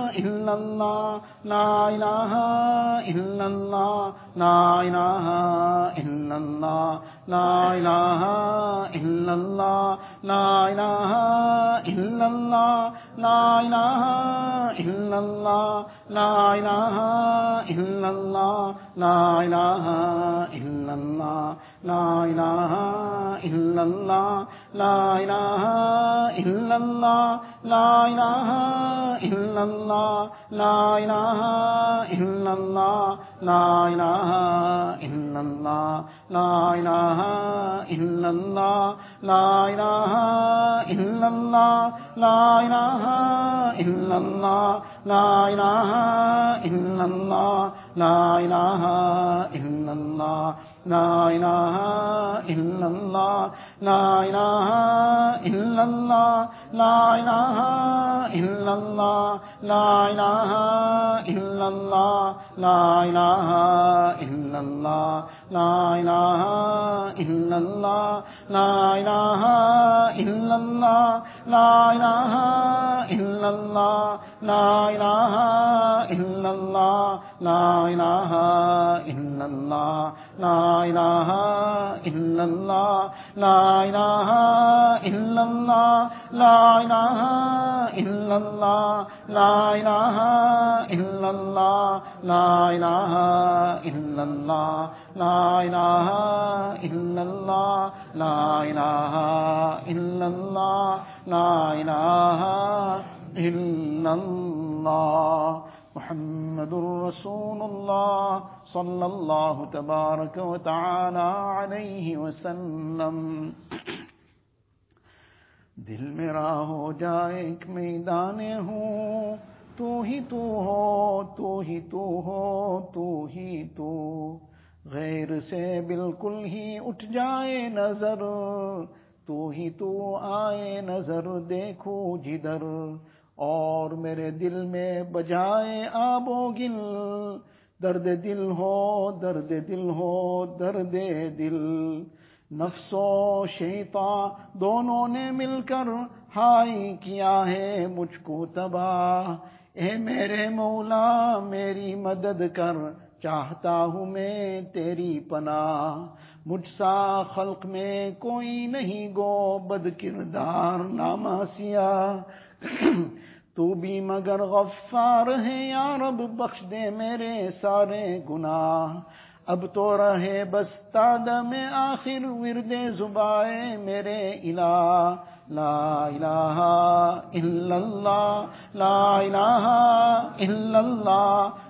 [SPEAKER 1] إلا الله، لا إله إلا الله، لا إله إلا الله، لا إله إلا الله، لا إله إلا الله، لا إله إلا الله، لا إله إلا الله، لا إله إلا الله، لا إله إلا الله لا إله إلا الله لا إله إلا الله لا إله إلا الله لا إله إلا الله لا إله إلا الله لا إله إلا الله لا إله إلا الله لا إله إلا الله لا إله إلا الله لا إله إلا الله لا إله إلا الله لا إله إلا الله لا إله إلا الله لا إله إلا الله لا إله إلا الله لا إله إلا الله لا إله إلا الله لا إله إلا الله لا إله إلا الله لا إله إلا الله لا إله إلا الله لا إله إلا الله لا إله إلا الله لا إله إلا الله لا إله إلا الله لا إله إلا الله لا إله إلا الله محمد رسول الله صلى الله تبارك وتعالى عليه وسلم۔ دل میرا ہو جائے ایک میدان ہوں تو ہی تو ہو، تو ہی تو ہو، تو ہی تو۔ غیر سے بالکل ہی اٹھ جائے نظر، تو ہی تو آئے نظر، دیکھو جدھر اور میرے دل میں بجائے آب و گل، درد دل ہو، درد دل ہو، درد دل۔ نفس و شیتا دونوں نے مل کر ہائی کیا ہے مجھ کو تباہ۔ اے میرے مولا، میری مدد کر، چاہتا ہوں میں تیری پناہ۔ مجھ سا خلق میں کوئی نہیں گو، بد کردار ناماسیا سیاہ۔ تو بھی مگر غفار ہے، یا رب، بخش دے میرے سارے گناہ۔ اب تو رہے بس تاد میں آخر، ورد زبائے میرے الہ۔ لا الہ الا اللہ، لا الہ الا اللہ۔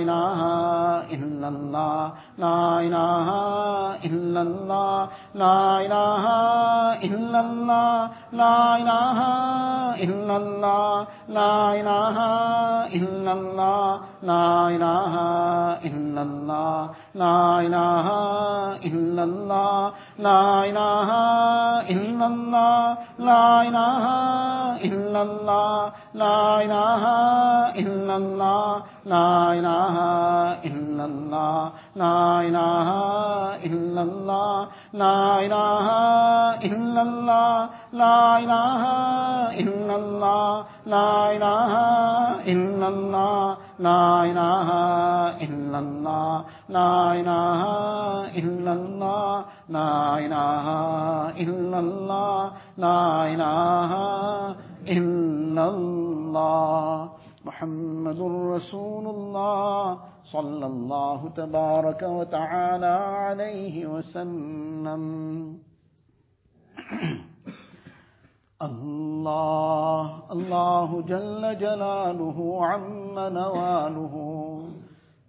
[SPEAKER 1] إله إلا الله لا إله إلا الله لا إله إلا الله لا إله إلا الله لا إله إلا الله لا إله إلا الله لا إله إلا الله لا إله إلا الله لا إله إلا الله لا إله إلا الله لا إله إلا الله لا إله إلا الله لا إله إلا الله لا إله إلا الله لا إله إلا الله لا إله إلا الله لا إله إلا الله لا إله إلا الله لا إله إلا الله محمد رسول الله صلى الله تبارك وتعالى عليه وسلم. الله الله جل جلاله عم نواله.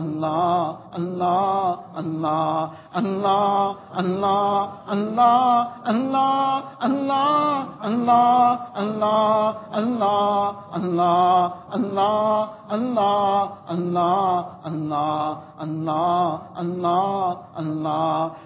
[SPEAKER 1] Allah Allah Allah Allah Allah Allah Allah Allah Allah Allah Allah Allah Allah Allah Allah Allah Allah Allah Allah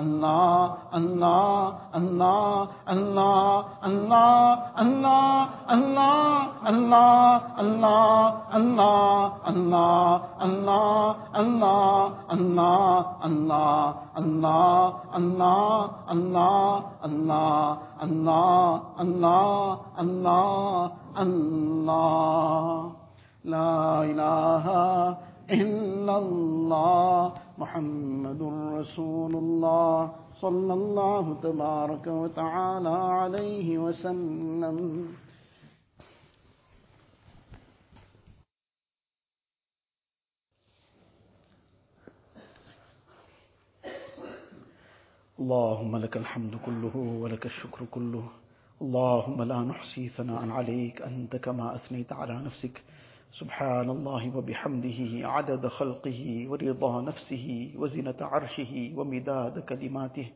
[SPEAKER 1] اللہ اللہ اللہ اللہ اللہ اللہ اللہ اللہ اللہ اللہ اللہ اللہ اللہ اللہ اللہ لا الہ الا اللہ محمد رسول الله صلى الله تبارك وتعالى عليه وسلم. اللهم لك الحمد كله ولك الشكر كله. اللهم لا نحصي ثناء عليك. أنت كما أثنيت على نفسك. سبحان الله وبحمده عدد خلقه ورضا نفسه وزنة عرشه ومداد كلماته.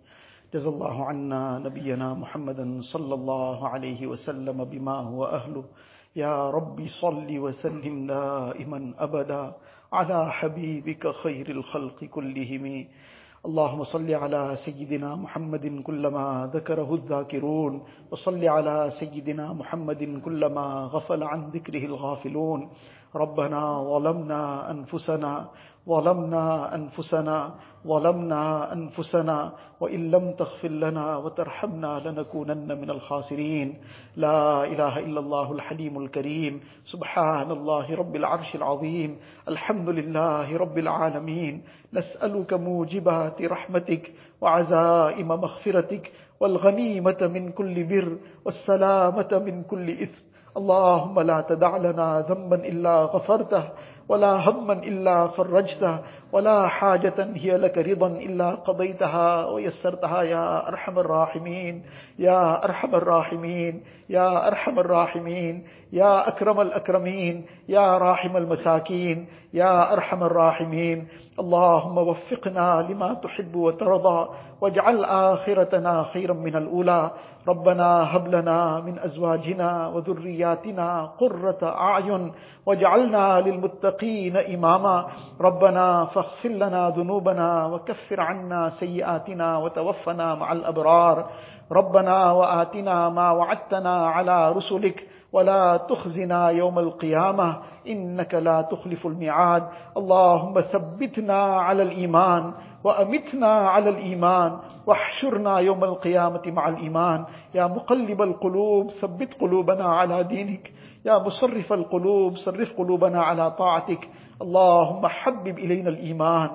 [SPEAKER 1] جزا الله عنا نبينا محمدا صلى الله عليه وسلم بما هو أهله. يا رب صل وسلم دائما أبدا على حبيبك خير الخلق كلهم. اللهم صل على سيدنا محمد كلما ذكره الذاكرون وصل على سيدنا محمد كلما غفل عن ذكره الغافلون. ربنا ظلمنا أنفسنا ظلمنا أنفسنا ظلمنا أنفسنا وإن لم تغفر لنا وترحمنا لنكونن من الخاسرين. لا إله إلا الله الحليم الكريم. سبحان الله رب العرش العظيم. الحمد لله رب العالمين. نسألك موجبات رحمتك وعزائم مغفرتك والغنيمة من كل بر والسلامة من كل إثم. اللهم لا تدع لنا ذنبا إلا غفرته. ولا هما إلا فرجته ولا حاجة هي لك رضا إلا قضيتها ويسرتها يا أرحم الراحمين يا أرحم الراحمين يا أرحم الراحمين يا أكرم الأكرمين يا راحم المساكين يا أرحم الراحمين. اللهم وفقنا لما تحب وترضى واجعل آخرتنا خيرا من الأولى. ربنا هب لنا من أزواجنا وذرياتنا قرة أعين واجعلنا للمتقين إماما. ربنا فاغفر لنا ذنوبنا وكفر عنا سيئاتنا وتوفنا مع الأبرار. ربنا وآتنا ما وعدتنا على رسلك. ولا تخزنا يوم القيامة. إنك لا تخلف الميعاد. اللهم ثبتنا على الإيمان وأمتنا على الإيمان. واحشرنا يوم القيامة مع الإيمان. يا مقلب القلوب ثبت قلوبنا على دينك. يا مصرف القلوب صرف قلوبنا على طاعتك. اللهم حبب إلينا الإيمان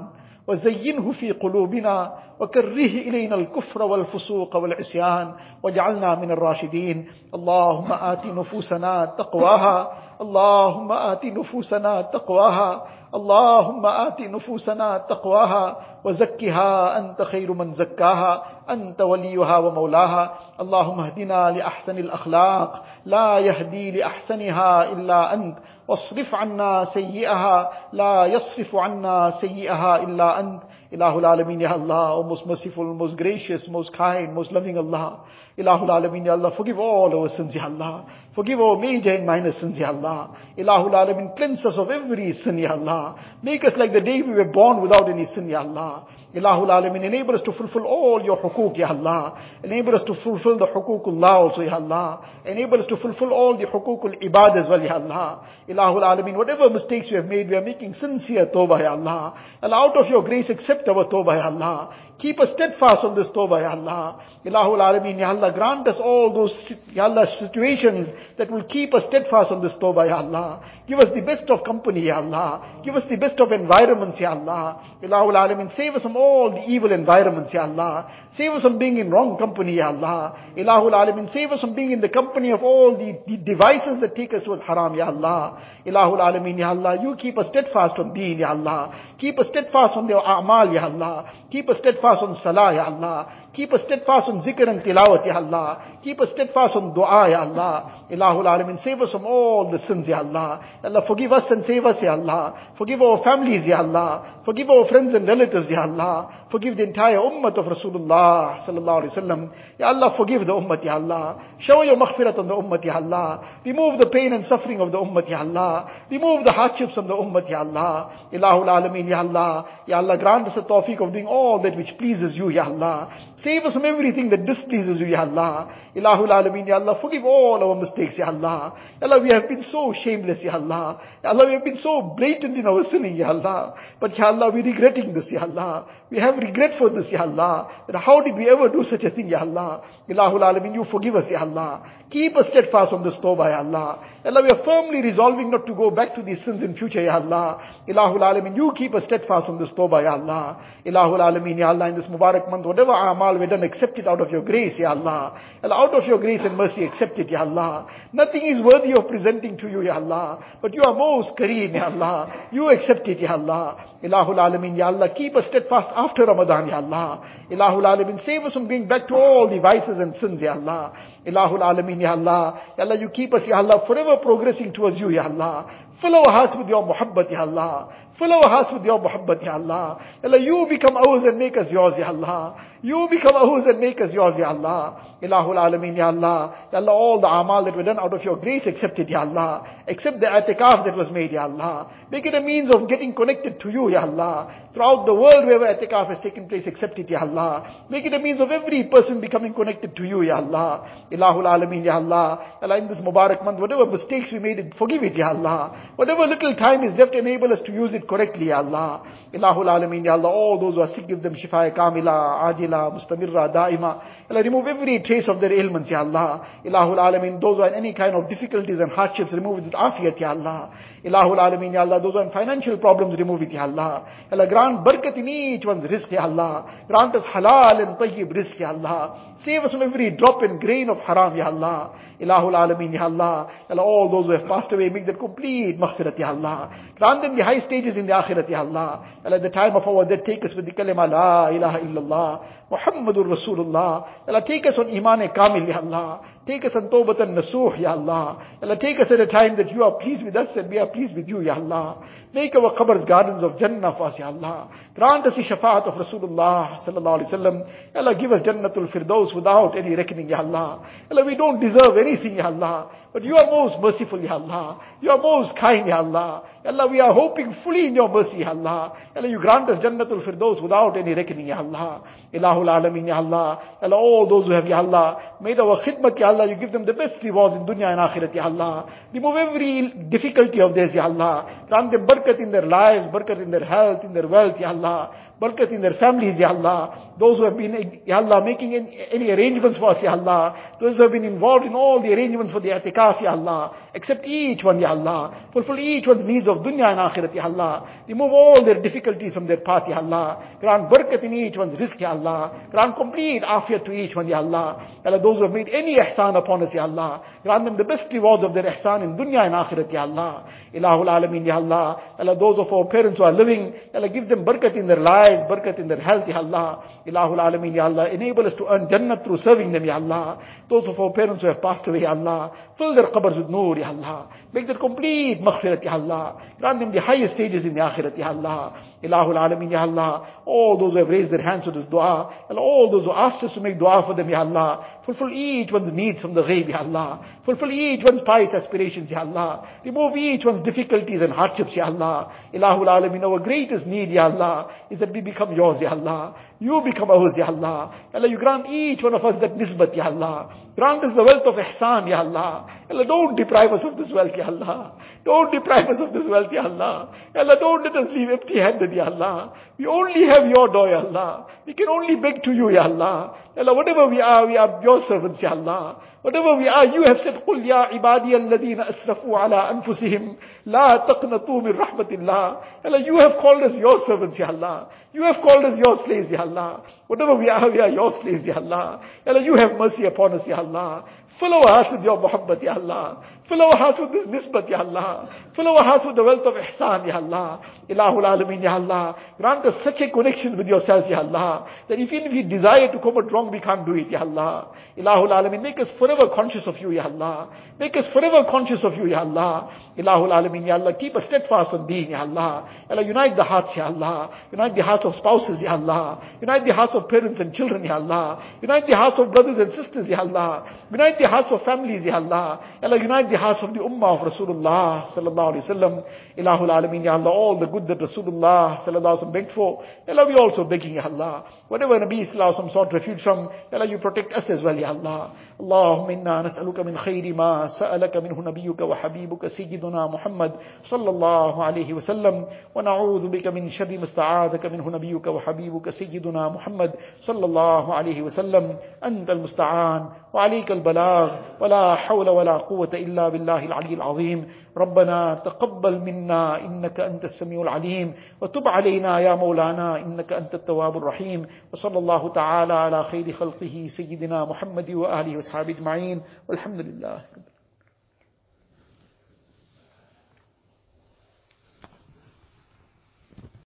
[SPEAKER 1] وزينه في قلوبنا وكره إلينا الكفر والفسوق والعصيان. واجعلنا من الراشدين. اللهم آت نفوسنا تقواها. اللهم آت نفوسنا تقواها. اللهم آت نفوسنا تقواها. وزكها أنت خير من زكاها أنت وليها ومولاها. اللهم اهدنا لأحسن الأخلاق لا يهدي لأحسنها إلا أنت. واصرف عنا سيئها لا يصرف عنا سيئها إلا أنت. Ilahul Alameen, Ya Allah, O most merciful, most gracious, most kind, most loving Allah. Ilahul Alameen, Ya Allah, forgive all our sins, Ya Allah. Forgive our major and minor sins, Ya Allah. Ilahul Alameen, cleanse us of every sin, Ya Allah. Make us like the day we were born without any sin, Ya Allah. Ilahul Alamin, enable us to fulfill all your hukuk, Ya Allah. Enable us to fulfill the hukukullah also, Ya Allah. Enable us to fulfill all the hukukul ibad as well, Ya Allah. Ilahul Alamin, whatever mistakes we have made, we are making sincere tawbah, Ya Allah. And out of your grace, accept our tawbah, Ya Allah. Keep us steadfast on this tawbah, Ya Allah. Ilahul Alameen, Ya Allah, grant us all those, Ya Allah, situations that will keep us steadfast on this tawbah, Ya Allah. Give us the best of company, Ya Allah. Give us the best of environments, Ya Allah. Ilahul Alameen, save us from all the evil environments, Ya Allah. Save us from being in wrong company, Ya Allah. Ilahul Alameen, save us from being in the company of all the, the devices that take us towards haram, Ya Allah. Ilahul Alameen, Ya Allah, you keep us steadfast on deen, Ya Allah. Keep us steadfast on the a'mal, Ya Allah. Keep us steadfast on salah, Ya Allah. Keep us steadfast on zikr and tilawat, Ya Allah. Keep us steadfast on dua, Ya Allah. Ilahul Alamin, save us from all the sins, Ya Allah. Allah, forgive us and save us, Ya Allah. Forgive our families, Ya Allah. Forgive our friends and relatives, Ya Allah. Forgive the entire ummah of Rasulullah, Sallallahu Alaihi Wasallam. Ya Allah, forgive the ummah, Ya Allah. Show your maghfirat on the ummah, Ya Allah. Remove the pain and suffering of the ummah, Ya Allah. Remove the hardships from the ummah, Ya Allah. Ilahul Alamin, Ya Allah. Ya Allah, grant us the tawfiq of doing all that which pleases you, Ya Allah. Save us from everything that displeases you, Ya Allah. Ilahul Alameen, Ya Allah. Forgive all our mistakes, Ya Allah. Ya Allah, we have been so shameless, Ya Allah. Ya Allah, we have been so blatant in our sinning, Ya Allah. But Ya Allah, we're regretting this, Ya Allah. We have regret for this, Ya Allah. That how did we ever do such a thing, Ya Allah? Ilahul Alameen, you forgive us, Ya Allah. Keep us steadfast on this tawbah, Ya Allah. Allah, we are firmly resolving not to go back to these sins in future, Ya Allah. Ilahul Alameen, you keep us steadfast on this tawbah, Ya Allah. Ilahul Alameen, Ya Allah, in this Mubarak month, whatever amal we done, accept it out of your grace, Ya Allah. Allah, out of your grace and mercy, accept it, Ya Allah. Nothing is worthy of presenting to you, Ya Allah. But you are most Kareem, Ya Allah. You accept it, Ya Allah. Ilahul Alameen, Ya Allah. Keep us steadfast after Ramadan, Ya Allah. Ilahul Alameen, save us from going back to all the vices and sins, Ya Allah. Ilahul Alameen, Ya Allah. Ya Allah, you keep us, Ya Allah, forever progressing towards you, Ya Allah. Fill our hearts with your muhabbat, Ya Allah. Fill our hearts with your muhabbat, Ya Allah. Ya Allah, you become ours and make us yours, Ya Allah. You become ours and make us yours, Ya Allah. Ilahul Alameen, Ya Allah. Ya Allah, all the amal that were done out of your grace, accept it, Ya Allah. Accept the atikaf that was made, Ya Allah. Make it a means of getting connected to you, Ya Allah. Throughout the world, wherever atikaf has taken place, accept it, Ya Allah. Make it a means of every person becoming connected to you, Ya Allah. Ilahul Alameen, Ya Allah. Ya Allah, in this Mubarak month, whatever mistakes we made, forgive it, Ya Allah. Whatever little time is left, enable us to use it correctly, Ya Allah. Ilahul Alameen, Ya Allah. All those who are sick, give them shifa kamila, ajila, mustamirra, daima. Allah, remove every trace of their ailments, Ya Allah. Ilahul Alameen, those who are in any kind of difficulties and hardships, remove it with afiyat, Ya Allah. Ilahul Alameen, Ya Allah. Those who are in financial problems, remove it, Ya Allah. Allah, grant barakat in each one's rizq, Ya Allah. Grant us halal and tayyib rizq, Ya Allah. Save us from every drop and grain of haram, Ya Allah. Ilahul Alameen, Ya Allah. Allah, all those who have passed away, make that complete maghfirat, Ya Allah. Grant them the high stages in the akhirat, Ya Allah. Allah, at the time of our death, take us with the kalima, La ilaha illallah. Muhammadur Rasulullah. Allah, take us on iman kamil, Ya Allah. Take us on tawbatan nasuh, Ya Allah. Allah, take us at a time that you are pleased with us and we are pleased with you, Ya Allah. Make our qabrs gardens of Jannah for us, Ya Allah. Grant us the shafaat of Rasulullah sallallahu alaihi wasallam. Ya Allah, give us Jannatul Firdaus without any reckoning, Ya Allah. Allah, we don't deserve anything, Ya Allah.
[SPEAKER 2] But you are most merciful, Ya Allah. You are most kind, Ya Allah. Ya Allah, we are hoping fully in your mercy, Ya Allah. Ya Allah, you grant us Jannatul Firdaus without any reckoning, Ya Allah. Ilahul Alameen, Ya Allah. Ya Allah, all those who have, Ya Allah, made our khidmat, Ya Allah, you give them the best rewards in dunya and akhirat, Ya Allah. Remove every difficulty of theirs, Ya Allah. Grant them barakat in their lives, barakat in their health, in their wealth, Ya Allah. Barakat in their families, Ya Allah. Those who have been, Ya Allah, making any, any arrangements for us, Ya Allah. Those who have been involved in all the arrangements for the i'tikaf, Ya Allah. Accept each one, Ya Allah. Fulfill each one's needs of dunya and akhirat, Ya Allah. Remove all their difficulties from their path, Ya Allah. Grant barakat in each one's rizq, Ya Allah. Grant complete afiyat to each one, Ya Allah. Ya Allah, those who have made any ihsan upon us, Ya Allah. Grant them the best rewards of their ihsan in dunya and akhirat, Ya Allah. Ilahul Alameen, Ya Allah. Ya Allah, those of our parents who are living, Ya Allah, give them barakat in their lives, barakat in their health, Ya Allah. Ilahul Alameen, Ya Allah. Enable us to earn Jannat through serving them, Ya Allah. Those of our parents who have passed away, Ya Allah. Fill their qabrs with nur, Ya Allah. Make their complete maghfirat, Ya Allah. Grant them the highest stages in the akhirat, Ya Allah. Ilahul Alameen, Ya Allah. All those who have raised their hands to this dua, and all those who asked us to make dua for them, Ya Allah. Fulfill each one's needs from the ghaib, Ya Allah. Fulfill each one's pious aspirations, Ya Allah. Remove each one's difficulties and hardships, Ya Allah. Ilahul Alameen, our greatest need, Ya Allah, is that we become yours, Ya Allah. You become ours, Ya Allah. Allah, you grant each one of us that nisbat, Ya Allah. Grant us the wealth of ihsan, Ya Allah. Allah, don't deprive us of this wealth, Ya Allah. Don't deprive us of this wealth, Ya Allah. Allah, don't let us leave empty-handed, Ya Allah. We only have your door, Ya Allah. We can only beg to you, Ya Allah. Allah, whatever we are, we are your servants, Ya Allah. Whatever we are, you have said, قُلْ يَا عِبَادِيَ الَّذِينَ أَسْرَفُوا عَلَىٰ أَنفُسِهِمْ لَا تَقْنَطُوا مِنْ رَحْمَةِ اللَّهِ Allah, you have called us your servants, Ya Allah. You have called us your slaves, Ya Allah. Whatever we are, we are your slaves, Ya Allah. Allah, you have mercy upon us, Ya Allah. Fill our hearts with your muhabbat, Ya Allah. Fill our hearts with this nisbat, Ya Allah. Fill our hearts with the wealth of ihsan, Ya Allah. Ilahul Alameen, Ya Allah. Grant us such a connection with yourself, Ya Allah, that even if we desire to commit wrong, we can't do it, Ya Allah. Ilahul Alameen, make us forever conscious of you, Ya Allah. Make us forever conscious of you, Ya Allah. Ilahul Alameen, Ya Allah. Keep us steadfast on being, Ya Allah. Ya Allah, unite the hearts, Ya Allah. Unite the hearts of spouses, Ya Allah. Unite the hearts of parents and children, Ya Allah. Unite the hearts of brothers and sisters, Ya Allah. Unite the hearts of families, Ya Allah. Ya Allah, unite the hearts of the ummah of Rasulullah sallallahu alayhi wa sallam. Ilahul Alameen, Ya Allah, all the good that Rasulullah sallallahu alayhi wa sallam begged for. Ya Allah, we also begging, Ya Allah. Whatever Nabi sallallahu sought refuge from, Allah, you protect us as well, Ya Allah. اللهم إنا نسألك من خير ما سألك منه نبيك وحبيبك سيدنا محمد صلى الله عليه وسلم ونعوذ بك من شر ما استعاذك منه نبيك وحبيبك سيدنا محمد صلى الله عليه وسلم أنت المستعان وعليك البلاغ ولا حول ولا قوة إلا بالله العلي العظيم ربنا تقبل منا إنك أنت السميع العليم وتب علينا يا مولانا إنك أنت التواب الرحيم وصلى الله تعالى على خير خلقه سيدنا محمد وآله وأصحابه أجمعين والحمد لله